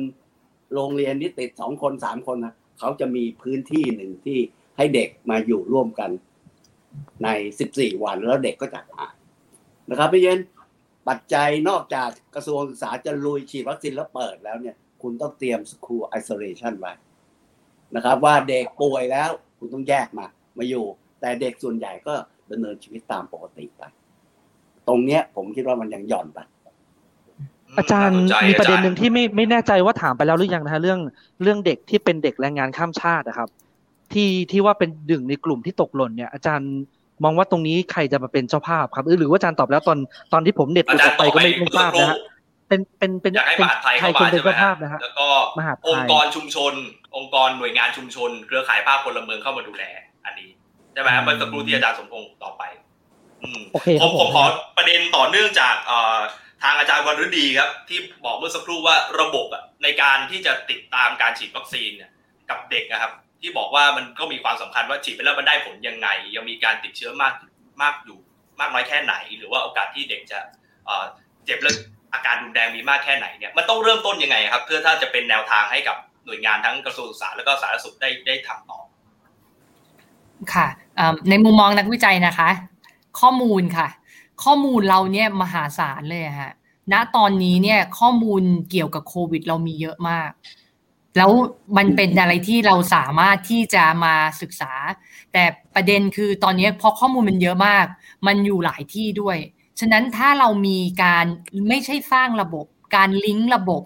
โรงเรียนนี้ติดสองคนสามคนนะเขาจะมีพื้นที่หนึ่งที่ให้เด็กมาอยู่ร่วมกันในสิบสี่วันแล้วเด็กก็จะหายนะครับพี่เย็นปัจจัยนอกจากกระทรวงศึกษาจะลุยฉีดวัคซีนแล้วเปิดแล้วเนี่ย คุณต้องเตรียมสคูลไอโซเลชันไว้นะครับ ว่าเด็กป่วยแล้ว คุณต้องแยกมา มาอยู่ แต่เด็กส่วนใหญ่ก็ ดำเนินชีวิตตามปกติไปตรงเนี้ย ผมคิดว่ามันยังหย่อนไปอาจารย์มีประเด็นหนึ่งที่ไม่ไม่แน่ใจว่าถามไปแล้วหรือยังนะฮะเรื่องเรื่องเด็กที่เป็นเด็กแรงงานข้ามชาตินะครับ ที่ที่ว่าเป็นดึงในกลุ่มที่ตกหล่นเนี่ยอาจารย์มองว่าตรงนี้ใครจะมาเป็นเจ้าภาพครับหรือว่าอาจารย์ตอบแล้วตอนตอนที่ผมเน็ตหลุดออกไปก็ไม่ไม่ทราบนะฮะเป็นเป็นเป็นอยากให้มหาไทยเข้ามาใช่ไหมแล้วก็องค์กรชุมชน องค์กรหน่วยงานชุมชน เครือข่ายภาคพลเมืองเข้ามาดูแล อันนี้ ใช่ไหมเมื่อสักครู่ที่อาจารย์สมพงศ์ต่อไปผมผมขอประเด็นต่อเนื่องจากทางอาจารย์วันฤดีครับ ที่บอกเมื่อสักครู่ว่าระบบในการที่จะติดตามการฉีดวัคซีนเนี่ยกับเด็กนะครับ ที่บอกว่ามันก็มีความสำคัญว่าฉีดไปแล้วมันได้ผลยังไง ยังมีการติดเชื้อมากมากอยู่มากน้อยแค่ไหน หรือว่าโอกาสที่เด็กจะเจ็บแล้วอาการรุนแรงมีมากแค่ไหนเนี่ยมันต้องเริ่มต้นยังไงครับ เพื่อถ้าจะเป็นแนวทางให้กับหน่วยงานทั้งกระทรวงศึกษาแล้วก็สาธารณสุขได้ได้ทำต่อค่ะ ในมุมมองนักวิจัยนะคะ ข้อมูลค่ะ ข้อมูลเราเนี่ยมหาศาลเลยฮะณตอนนี้เนี่ยข้อมูลเกี่ยวกับโควิด เรามีเยอะมาก แล้วมันเป็นอะไรที่เราสามารถที่จะมาศึกษา แต่ประเด็นคือตอนนี้พอข้อมูลมันเยอะมาก มันอยู่หลายที่ด้วย ฉะนั้นถ้าเรามีการไม่ใช่สร้างระบบ การลิงก์ระบบ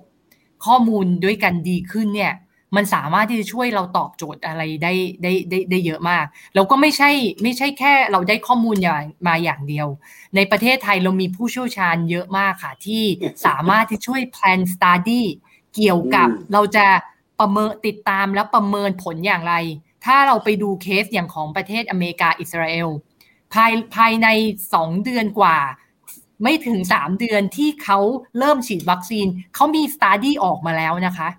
ข้อมูลด้วยกันดีขึ้นเนี่ย มันสามารถที่จะช่วยเราตอบโจทย์อะไรได้ได้ได้ได้เยอะมาก แล้วก็ไม่ใช่ไม่ใช่แค่เราได้ข้อมูลอย่างมาอย่างเดียว ในประเทศไทยเรามีผู้เชี่ยวชาญเยอะมากค่ะ ที่สามารถที่ช่วย plan study เกี่ยวกับเราจะประเมินติดตามและประเมินผลอย่างไร ถ้าเราไปดูเคสอย่างของประเทศอเมริกาอิสราเอลภายภายในสองเดือนกว่า ไม่ถึงสามเดือนที่เขาเริ่มฉีดวัคซีนเขามี study ออกมาแล้วนะคะ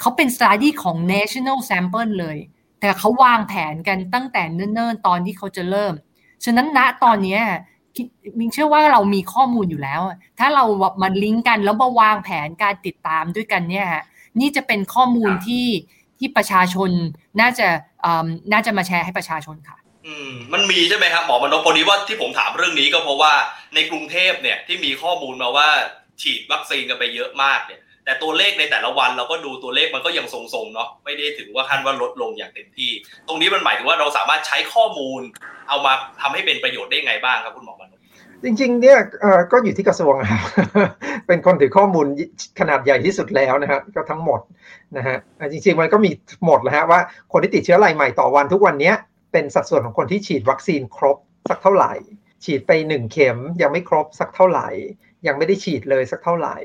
เขาเป็น study ของ national sample เลย แต่เขาวางแผนกันตั้งแต่เนิ่นๆ ตอนที่เขาจะเริ่ม ฉะนั้นณตอนนี้มิงเชื่อว่าเรามีข้อมูลอยู่แล้ว ถ้าเรามันลิงก์กันแล้วมาวางแผนการติดตามด้วยกันเนี่ยนี่จะเป็นข้อมูลที่ที่ประชาชนน่าจะน่าจะมาแชร์ให้ประชาชนค่ะ อืมมันมีใช่ไหมครับหมอมโนพอดีว่าที่ผมถามเรื่องนี้ก็เพราะว่าในกรุงเทพเนี่ยที่มีข้อมูลมาว่าฉีดวัคซีนกันไปเยอะมากเนี่ย แต่ตัวเลขในแต่ละวันเราก็ดูตัวเลขมันก็ยังทรงๆเนาะไม่ได้ถือว่าขั้นว่าลดลงอย่างเต็มที่ ตรงนี้มันหมายถึงว่าเราสามารถใช้ข้อมูล เอามาทำให้เป็นประโยชน์ได้ไงบ้างครับคุณหมอมนุจริงๆเนี่ยก็อยู่ที่กระทรวงครับเป็นคนถือข้อมูลขนาดใหญ่ที่สุดแล้วนะฮะก็ทั้งหมดนะฮะจริงๆมันก็มีหมดแล้วฮะว่าคนที่ติดเชื้อรายใหม่ต่อวันทุกวันนี้เป็นสัดส่วนของคนที่ฉีดวัคซีนครบสักเท่าไหร่ ฉีดไปหนึ่งเข็มยังไม่ครบสักเท่าไหร่ ยังไม่ได้ฉีดเลยสักเท่าไหร่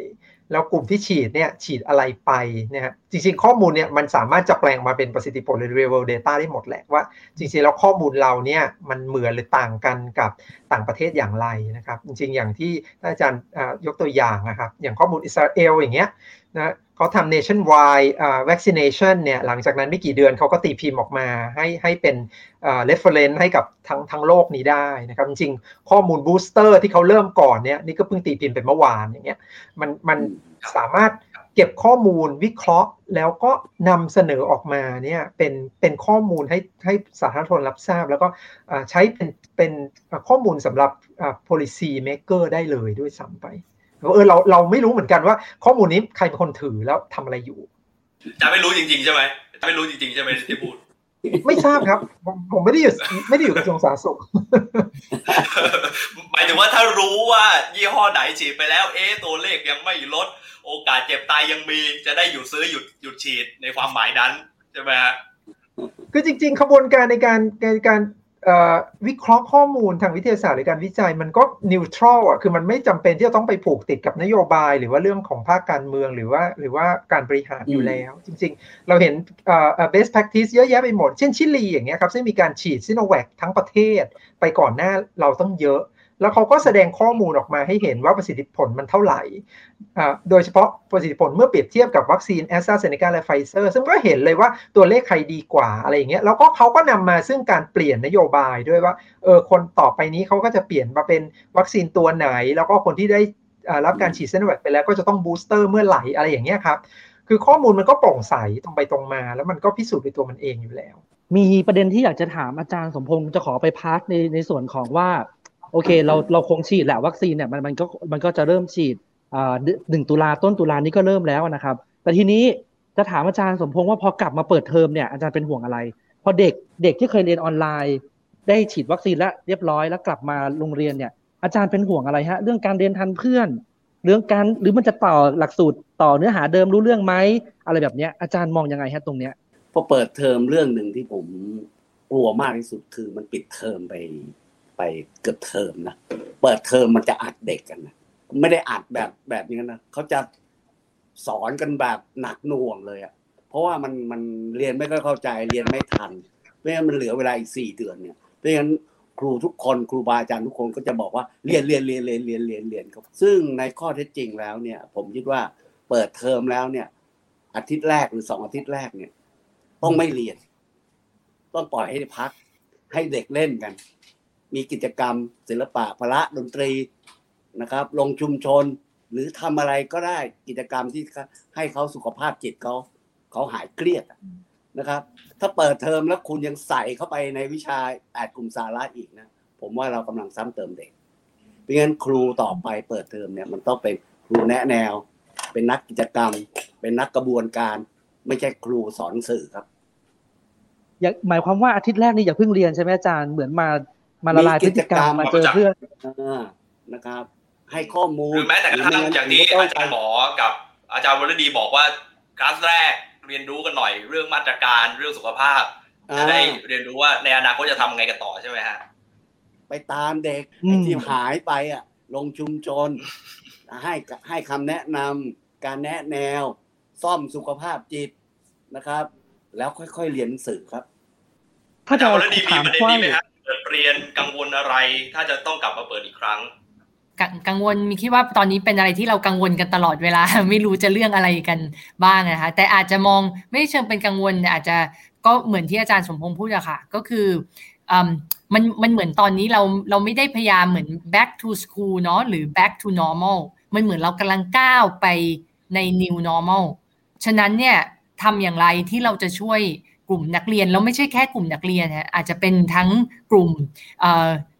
แล้วกลุ่มที่ฉีดเนี่ยฉีดอะไรไปเนี่ยจริงๆข้อมูลเนี่ยมันสามารถจะแปลงมาเป็นประสิทธิผลหรือ real world data ได้หมดแหละว่า จริงๆแล้วข้อมูลเราเนี่ยมันเหมือนหรือต่างกันกับต่างประเทศอย่างไรนะครับ จริงๆอย่างที่อาจารย์ยกตัวอย่างนะครับ อย่างข้อมูลอิสราเอลอย่างเงี้ยนะ เขาทำ nationwide vaccination เนี่ยหลังจากนั้นไม่กี่เดือนเขาก็ตีพิมพ์ออกมาให้ให้เป็น reference ให้กับทั้งทั้งโลกนี้ได้นะครับ จริงๆ ข้อมูล booster ที่เขาเริ่มก่อนเนี่ยนี่ก็เพิ่งตีพิมพ์เป็นเมื่อวานอย่างเงี้ยมันมันสามารถเก็บข้อมูลวิเคราะห์แล้วก็นำเสนอออกมาเนี่ยเป็นเป็นข้อมูลให้ให้สาธารณชนรับทราบ แล้วก็ใช้เป็นเป็นข้อมูลสำหรับ policy maker ได้เลยด้วยซ้ำไป เออเราเราไม่รู้เหมือนกันว่า ข้อมูลนี้ใครเป็นคนถือแล้วทำอะไรอยู่จะไม่รู้จริงๆใช่ไหมจะไม่รู้จริงๆใช่ไหมที่พูด ไม่ทราบครับ ผมผมไม่ได้อยู่ไม่ได้อยู่กระทรวงสาธารณสุขหมายถึงว่าถ้ารู้ว่ายี่ห้อไหนฉีดไปแล้ว เอ๊ตัวเลขยังไม่ลด โอกาสเจ็บตายยังมีจะได้หยุดซื้อหยุดหยุดฉีดในความหมายนั้นใช่ไหมฮะคือจริง ๆ ขบวนการในการในการ วิเคราะห์ข้อมูลทางวิทยาศาสตร์หรือการวิจัยมันก็neutral อะคือมันไม่จำเป็นที่จะต้องไปผูกติดกับนโยบาย หรือว่าเรื่องของภาคการเมืองหรือว่าหรือว่าการบริหารอยู่แล้ว จริง ๆ เราเห็น best practice เยอะแยะไปหมด เช่นชิลีอย่างเงี้ยครับซึ่งมีการฉีดซิโนแวคทั้งประเทศไปก่อนหน้าเราต้องเยอะ แล้วเขาก็แสดงข้อมูลออกมาให้เห็นว่าประสิทธิผลมันเท่าไหร่ โดยเฉพาะประสิทธิผลเมื่อเปรียบเทียบกับวัคซีนแอสตราเซเนกาและไฟเซอร์ซึ่งก็เห็นเลยว่าตัวเลขใครดีกว่าอะไรอย่างเงี้ยแล้วก็เขาก็นำมาซึ่งการเปลี่ยนนโยบายด้วยว่าเออคนต่อไปนี้เขาก็จะเปลี่ยนมาเป็นวัคซีนตัวไหน แล้วก็คนที่ได้รับการฉีดซิโนแวคไปแล้วก็จะต้อง booster เมื่อไหร่อะไรอย่างเงี้ยครับคือข้อมูลมันก็โปร่งใสตรงไปตรงมา แล้วมันก็พิสูจน์ในตัวมันเองอยู่แล้ว มีประเด็นที่อยากจะถามอาจารย์สมพงศ์จะขอไป part ในในส่วนของว่า โอเค เราเราคงฉีดแหละวัคซีนเนี่ยมันมันก็มันก็จะเริ่มฉีดอ่าหนึ่งตุลาต้นตุลานี้ก็เริ่มแล้วนะครับ แต่ทีนี้จะถามอาจารย์สมพงษ์ว่าพอกลับมาเปิดเทอมเนี่ยอาจารย์เป็นห่วงอะไร พอเด็กเด็กที่เคยเรียนออนไลน์ ได้ฉีดวัคซีนแล้วเรียบร้อยแล้วกลับมาโรงเรียนเนี่ย อาจารย์เป็นห่วงอะไรฮะ เรื่องการเรียนทันเพื่อน เรื่องการหรือมันจะต่อหลักสูตรต่อเนื้อหาเดิมรู้เรื่องไหมอะไรแบบเนี้ยอาจารย์มองยังไงฮะตรงเนี้ยพอเปิดเทอมเรื่องหนึ่งที่ผมกลัวมากที่สุดคือมันปิดเทอมไป ไปเกือบเทอมนะเปิดเทอมมันจะอัดเด็กกันนะไม่ได้อัดแบบแบบนี้นะเขาจะสอนกันแบบหนักหน่วงเลยอะเพราะว่ามันมันเรียนไม่ค่อยเข้าใจเรียนไม่ทันเพราะฉะนั้นมันเหลือเวลาอีกสี่เดือนเนี่ยเพราะฉะนั้นครูทุกคนครูบาอาจารย์ทุกคนก็จะบอกว่าเรียนเรียนเรียนเรียนเรียนเรียนเรียนครับซึ่งในข้อเท็จจริงแล้วเนี่ย ผมคิดว่าเปิดเทอมแล้วเนี่ย อาทิตย์แรกหรือสองอาทิตย์แรกเนี่ย ต้องไม่เรียน ต้องปล่อยให้พัก ให้เด็กเล่นกัน มีกิจกรรม ศิลปะพละดนตรีนะครับ ลงชุมชนหรือทำอะไรก็ได้กิจกรรมที่ให้เขาสุขภาพจิตเขาเขาหายเครียดนะครับ ถ้าเปิดเทอมแล้วคุณยังใส่เข้าไปในวิชาแอดกลุ่มสาระอีกนะผมว่าเรากำลังซ้ำเติมเด็กเพราะงั้นครูต่อไปเปิดเทอมเนี่ยมันต้องเป็นครูแนะแนว เป็นนักกิจกรรม เป็นนักกระบวนการ ไม่ใช่ครูสอนสื่อครับ หมายความว่าอาทิตย์แรกนี่อย่าเพิ่งเรียนใช่ไหมอาจารย์เหมือนมา มาละลายพฤติกรรมมาเจอเพื่อนนะครับ ให้ข้อมูลหรือแม้แต่กระทั่งอย่างนี้อาจารย์หมอกับอาจารย์วรดีบอกว่าคลาสแรกเรียนรู้กันหน่อยเรื่องมาตรการเรื่องสุขภาพจะได้เรียนรู้ว่าในอนาคตจะทำไงกันต่อใช่ไหมฮะไปตามเด็กที่หายไปอะ ลงชุมชน ให้ให้คำแนะนำการแนะแนว ซ่อมสุขภาพจิตนะครับ แล้วค่อยๆเรียนหนังสือครับ ถ้าจะถามว่า เปิดเรียนกังวลอะไร ถ้าจะต้องกลับมาเปิดอีกครั้งกังวลมีคิดว่าตอนนี้เป็นอะไรที่เรากังวลกันตลอดเวลา ไม่รู้จะเรื่องอะไรกันบ้างนะคะแต่อาจจะมองไม่เชิงเป็นกังวลอาจจะก็เหมือนที่อาจารย์สมพงษ์พูดอะค่ะ ก็คือมันมันเหมือนตอนนี้เราเราไม่ได้พยายามเหมือน back to school เนาะหรือ back to normal มันเหมือนเรากำลังก้าวไปใน new normal ฉะนั้นเนี่ยทำอย่างไรที่เราจะช่วย กลุ่มนักเรียนแล้วไม่ใช่แค่กลุ่มนักเรียนฮะอาจจะเป็นทั้งกลุ่ม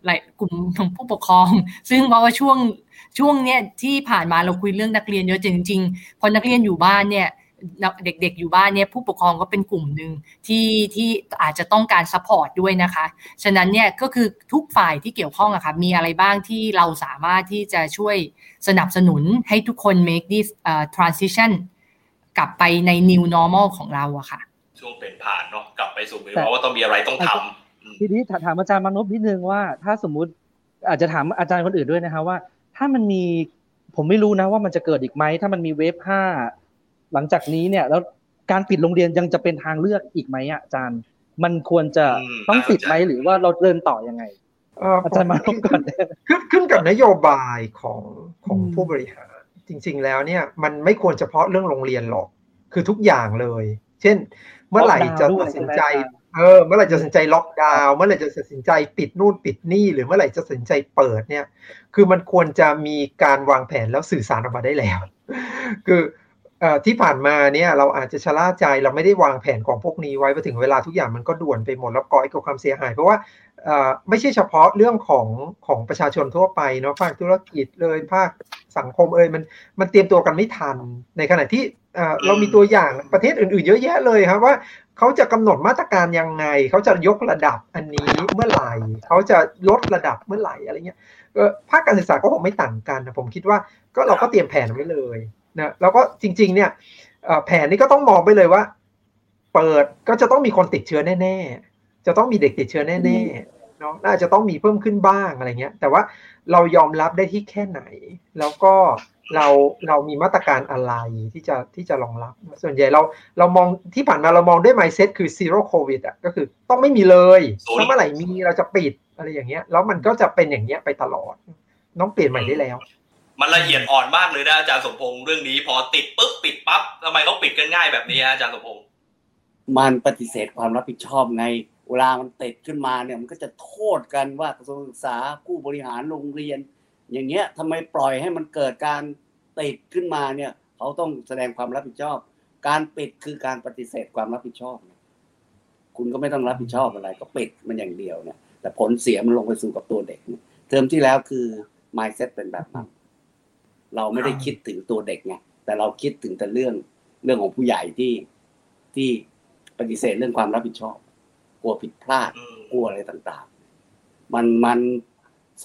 หลายกลุ่มของผู้ปกครอง ซึ่งเพราะว่าช่วงช่วงเนี้ยที่ผ่านมาเราคุยเรื่องนักเรียนเยอะจริงๆพอนักเรียนอยู่บ้านเนี่ยเด็กๆอยู่บ้านเนี่ยผู้ปกครองก็เป็นกลุ่มหนึ่งที่ที่อาจจะต้องการ support ด้วยนะคะ ฉะนั้นเนี่ยก็คือทุกฝ่ายที่เกี่ยวข้องอะค่ะมีอะไรบ้างที่เราสามารถที่จะช่วยสนับสนุนให้ทุกคน make this uh, transition กลับไปใน new normal ของเราอะค่ะ ช่วงเป็นผ่านเนาะกลับไปสู่เพราะว่าต้องมีอะไรต้องทำทีนี้ถามอาจารย์มานพนิดนึงว่า ถ้าสมมุติอาจจะถามอาจารย์คนอื่นด้วยนะคะว่า ถ้ามันมีผมไม่รู้นะว่ามันจะเกิดอีกไหมถ้ามันมีเวฟห้าหลังจากนี้เนี่ยแล้วการปิดโรงเรียนยังจะเป็นทางเลือกอีกไหมอาจารย์ มันควรจะต้องปิดไหมหรือว่าเราเดินต่อยังไงอาจารย์มาก่อนขึ้นขึ้นกับนโยบายของของผู้บริหาร จริง ๆ แล้วเนี่ยมันไม่ควรเฉพาะเรื่องโรงเรียนหรอก คือทุกอย่างเลย เช่น เมื่อไหร่จะตัดสินใจเออเมื่อไหร่จะตัดสินใจล็อกดาวน์เมื่อไหร่จะตัดสินใจปิดนู่นปิดนี่ หรือเมื่อไหร่จะตัดสินใจเปิดเนี่ย คือมันควรจะมีการวางแผนแล้วสื่อสารออกมาได้แล้ว คือที่ผ่านมาเนี่ยเราอาจจะชะล่าใจเราไม่ได้วางแผนของพวกนี้ไว้พอถึงเวลาทุกอย่างมันก็ด่วนไปหมดแล้วก่อให้เกิดความเสียหาย เพราะว่าไม่ใช่เฉพาะเรื่องของของประชาชนทั่วไปเนาะภาคธุรกิจเลยภาค สังคมเอ่ยมันมันเตรียมตัวกันไม่ทัน ในขณะที่เรามีตัวอย่างประเทศอื่นๆ เยอะแยะเลยครับว่าเขาจะกำหนดมาตรการยังไง เขาจะยกระดับอันนี้เมื่อไหร่เขาจะลดระดับเมื่อไหร่อะไรเงี้ยภาคการศึกษาก็คงไม่ต่างกันนะผมคิดว่าก็เราก็เตรียมแผนไว้เลยนะแล้วก็จริง ๆ เนี่ยแผนนี้ก็ต้องมองไปเลยว่า เปิดก็จะต้องมีคนติดเชื้อแน่ ๆ จะต้องมีเด็กติดเชื้อแน่ๆ เนาะน่าจะต้องมีเพิ่มขึ้นบ้างอะไรเงี้ย แต่ว่าเรายอมรับได้ที่แค่ไหน แล้วก็เราเรามีมาตรการอะไรที่จะที่จะรองรับ ส่วนใหญ่เราเรามองที่ผ่านมาเรามองด้วย mindset คือ zero covid อะก็คือต้องไม่มีเลยถ้าเมื่อไหร่มีเราจะปิดอะไรอย่างเงี้ย แล้วมันก็จะเป็นอย่างเงี้ยไปตลอดต้องเปลี่ยนใหม่ได้แล้ว มันละเอียดอ่อนมากเลยนะอาจารย์สมพงษ์เรื่องนี้ พอติดปุ๊บปิดปั๊บทำไมเขาปิดกันง่ายแบบนี้อาจารย์สมพงษ์มันปฏิเสธความรับผิดชอบไง เวลามันติดขึ้นมาเนี่ยมันก็จะโทษกันว่ากระทรวงศึกษาผู้บริหารโรงเรียน อย่างเงี้ยทำไมปล่อยให้มันเกิดการติดขึ้นมาเนี่ย เขาต้องแสดงความรับผิดชอบ การปิดคือการปฏิเสธความรับผิดชอบคุณก็ไม่ต้องรับผิดชอบอะไร ก็ปิดมันอย่างเดียวเนี่ย แต่ผลเสียมันลงไปสู่กับตัวเด็กถเทอมที่แล้วคือ mindset เป็นแบบนั้นเราไม่ได้คิดถึงตัวเด็กไงแต่เราคิดถึงแต่เรื่องเรื่องของผู้ใหญ่ที่ที่ปฏิเสธเรื่องความรับผิดชอบ กลัวผิดพลาด กลัวอะไรต่างๆ มันมัน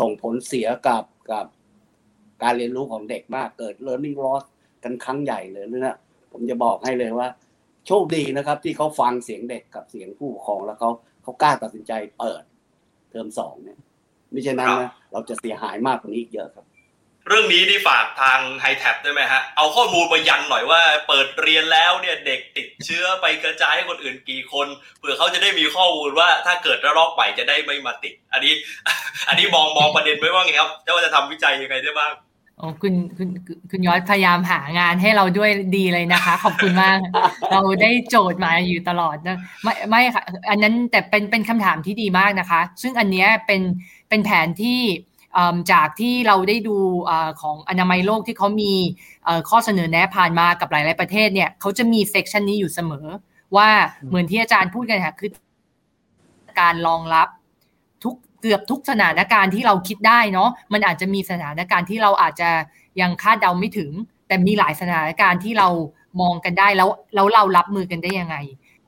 ส่งผลเสียกับกับการเรียนรู้ของเด็กมากเกิด learning loss กันครั้งใหญ่เลยนะผมจะบอกให้เลยว่า โชคดีนะครับ ที่เขาฟังเสียงเด็กกับเสียงผู้ปกครองแล้วเขาเขากล้าตัดสินใจเปิด เทอมสองเนี่ยไม่ใช่นั้นนะเราจะเสียหายมากกว่านี้อีกเยอะครับ เรื่องนี้นี่ฝากทางไฮแท็บได้ไหมฮะ เอาข้อมูลมายันหน่อยว่า เปิดเรียนแล้วเนี่ยเด็กติดเชื้อไปกระจายให้คนอื่นกี่คนเผื่อเขาจะได้มีข้อมูลว่าถ้าเกิดระลอกใหม่จะได้ไม่มาติด อันนี้ อันนี้มองมองประเด็นไว้ว่าไงครับจะว่าจะทำวิจัยยังไงได้บ้างโอ้คุณคุณคุณยอดพยายามหางานให้เราด้วยดีเลยนะคะ ขอบคุณมาก เราได้โจทย์มาอยู่ตลอดนะไม่ไม่ค่ะ อันนั้นแต่เป็นเป็นคำถามที่ดีมากนะคะ ซึ่งอันนี้เป็นเป็นแผนที่ จากที่เราได้ดูของอนามัยโลกที่เขามีข้อเสนอแนะผ่านมากับหลาย ๆประเทศเนี่ยเขาจะมีเซกชันนี้อยู่เสมอ ว่าเหมือนที่อาจารย์พูดกันค่ะคือการรองรับทุกเกือบทุกสถานการณ์ที่เราคิดได้เนาะมันอาจจะมีสถานการณ์ที่เราอาจจะยังคาดเดาไม่ถึง แต่มีหลายสถานการณ์ที่เรามองกันได้แล้วแล้วเรารับมือกันได้ยังไง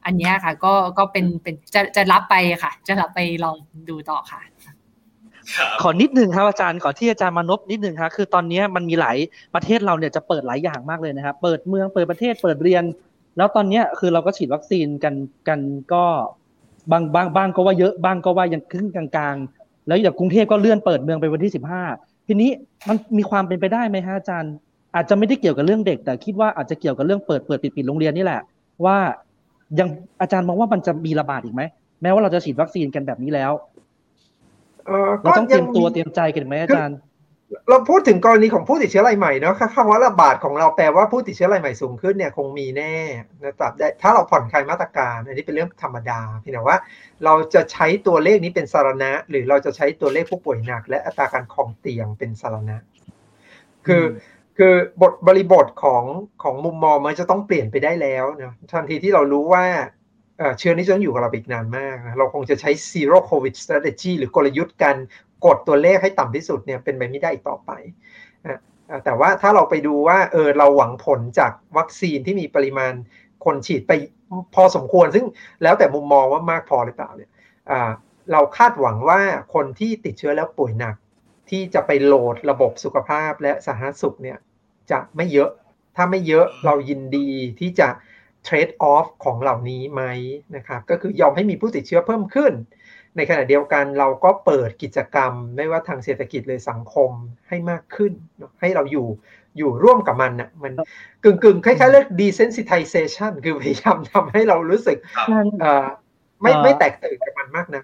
อันนี้ค่ะ ก็ก็เป็นเป็นจะจะรับไปค่ะ จะรับไปลองดูต่อค่ะ ขอนิดนึงครับอาจารย์ขอที่อาจารย์มานพนิดนึงครับคือตอนนี้มันมีหลายประเทศเราเนี่ยจะเปิดหลายอย่างมากเลยนะครับเปิดเมืองเปิดประเทศเปิดเรียน แล้วตอนนี้คือเราก็ฉีดวัคซีนกันกันก็บางบางบางก็ว่าเยอะบางก็ว่ายังครึ่งกลางๆ แล้วอย่างกรุงเทพก็เลื่อนเปิดเมืองไปวันที่สิบห้าทีนี้มันมีความเป็นไปได้ไหมฮะอาจารย์ อาจจะไม่ได้เกี่ยวกับเรื่องเด็ก แต่คิดว่าอาจจะเกี่ยวกับเรื่องเปิดเปิดปิดปิดโรงเรียนนี่แหละ ว่ายังอาจารย์มองว่ามันจะมีระบาดอีกไหมแม้ว่าเราจะฉีดวัคซีนกันแบบนี้แล้ว เราต้องเตรียมตัวเตรียมใจกันไหมอาจารย์ เราพูดถึงกรณีของผู้ติดเชื้อรายใหม่เนาะคำว่าระบาดของเราแปลว่าผู้ติดเชื้อรายใหม่สูงขึ้นเนี่ยคงมีแน่นะครับได้ถ้าเราผ่อนคลายมาตรการ อันนี้เป็นเรื่องธรรมดาเพียงแต่ว่า เราจะใช้ตัวเลขนี้เป็นสารณะ หรือเราจะใช้ตัวเลขผู้ป่วยหนัก และอัตราการคลองเตียงเป็นสารณะ คือคือบทบริบทของของมุมมองมันจะต้องเปลี่ยนไปได้แล้วนะทันทีที่เรารู้ว่า เชื้อนี้จะองอยู่กับเราอีกนานมากนะเราคงจะใช้ zero covid strategy หรือกลยุทธ์การกดตัวเลขให้ต่ำที่สุดเนี่ยเป็นไปไม่ได้อีกต่อไปนะแต่ว่าถ้าเราไปดูว่าเออเราหวังผลจากวัคซีนที่มีปริมาณคนฉีดไปพอสมควร ซึ่งแล้วแต่มุมมองว่ามากพอหรือเปล่าเนี่ยเราคาดหวังว่าคนที่ติดเชื้อแล้วป่วยหนัก ที่จะไปโหลดระบบสุขภาพและสาธารณสุขเนี่ยจะไม่เยอะ ถ้าไม่เยอะเรายินดีที่จะ เทรดออฟของเหล่านี้ไหมนะครับก็คือยอมให้มีผู้ติดเชื้อเพิ่มขึ้น ในขณะเดียวกันเราก็เปิดกิจกรรม ไม่ว่าทางเศรษฐกิจเลยสังคมให้มากขึ้น ให้เราอยู่อยู่ร่วมกับมันนะมันกึ่งกึ่งคล้ายๆเรียก desensitization คือพยายามทำให้เรารู้สึกไม่ไม่แตกตื่นกับมันมากนะ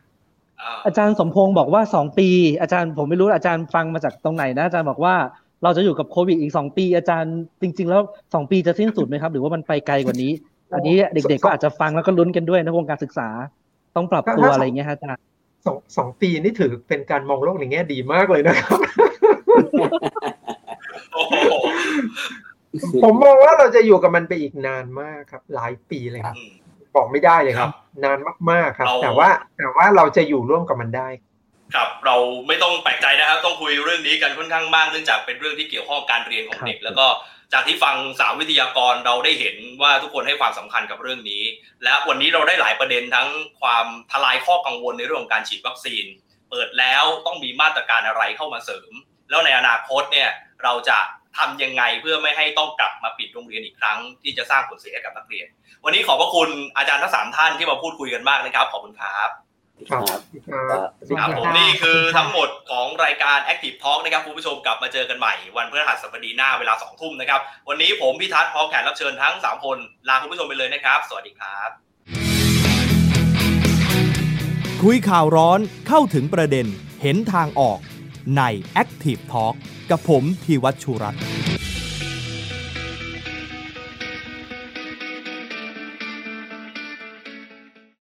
อาจารย์สมพงศ์บอกว่าสองปี อาจารย์ผมไม่รู้อาจารย์ฟังมาจากตรงไหนนะ อาจารย์บอกว่า เราจะอยู่กับโควิดอีกสองปีอาจารย์จริง ๆ แล้วสองปีจะสิ้นสุดไหมครับ หรือว่ามันไปไกลกว่านี้ อันนี้เด็กๆก็อาจจะฟังแล้วก็ลุ้นกันด้วยนะวงการศึกษา ต้องปรับตัวอะไรเงี้ยอาจารย์สองสองปีนี่ถือเป็นการมองโลกในแง่ดีมากเลยนะครับผมมองว่าเราจะอยู่กับมันไปอีกนานมากครับ หลายปีเลยครับ บอกไม่ได้เลยครับ นานมากๆครับ แต่ว่าแต่ว่าเราจะอยู่ร่วมกับมันได้ ครับเราไม่ต้องแปลกใจนะครับ ต้องคุยเรื่องนี้กันค่อนข้างมากเนื่องจากเป็นเรื่องที่เกี่ยวข้องการเรียนของเด็ก แล้วก็จากที่ฟังสาววิทยากรเราได้เห็นว่าทุกคนให้ความสำคัญกับเรื่องนี้ และวันนี้เราได้หลายประเด็นทั้งความทลายข้อกังวลในเรื่องของการฉีดวัคซีน เปิดแล้วต้องมีมาตรการอะไรเข้ามาเสริม แล้วในอนาคตเนี่ยเราจะทำยังไงเพื่อไม่ให้ต้องกลับมาปิดโรงเรียนอีกครั้ง ที่จะสร้างผลเสียกับนักเรียน วันนี้ขอบพระคุณอาจารย์ทั้งสามท่านที่มาพูดคุยกันมากนะครับขอบคุณครับ ครับครับผมนี่คือทั้งหมดของรายการ Active Talk นะครับคุณผู้ชมกลับมาเจอกันใหม่ วันพฤหัสบดีหน้าเวลาสองทุ่มนะครับ วันนี้ผมพิทัศน์พร้อมแขกรับเชิญทั้ง 3 คน ลาคุณผู้ชมไปเลยนะครับ สวัสดีครับ คุยข่าวร้อนเข้าถึงประเด็นเห็นทางออกใน Active Talk กับผมธีวัชชุรัตน์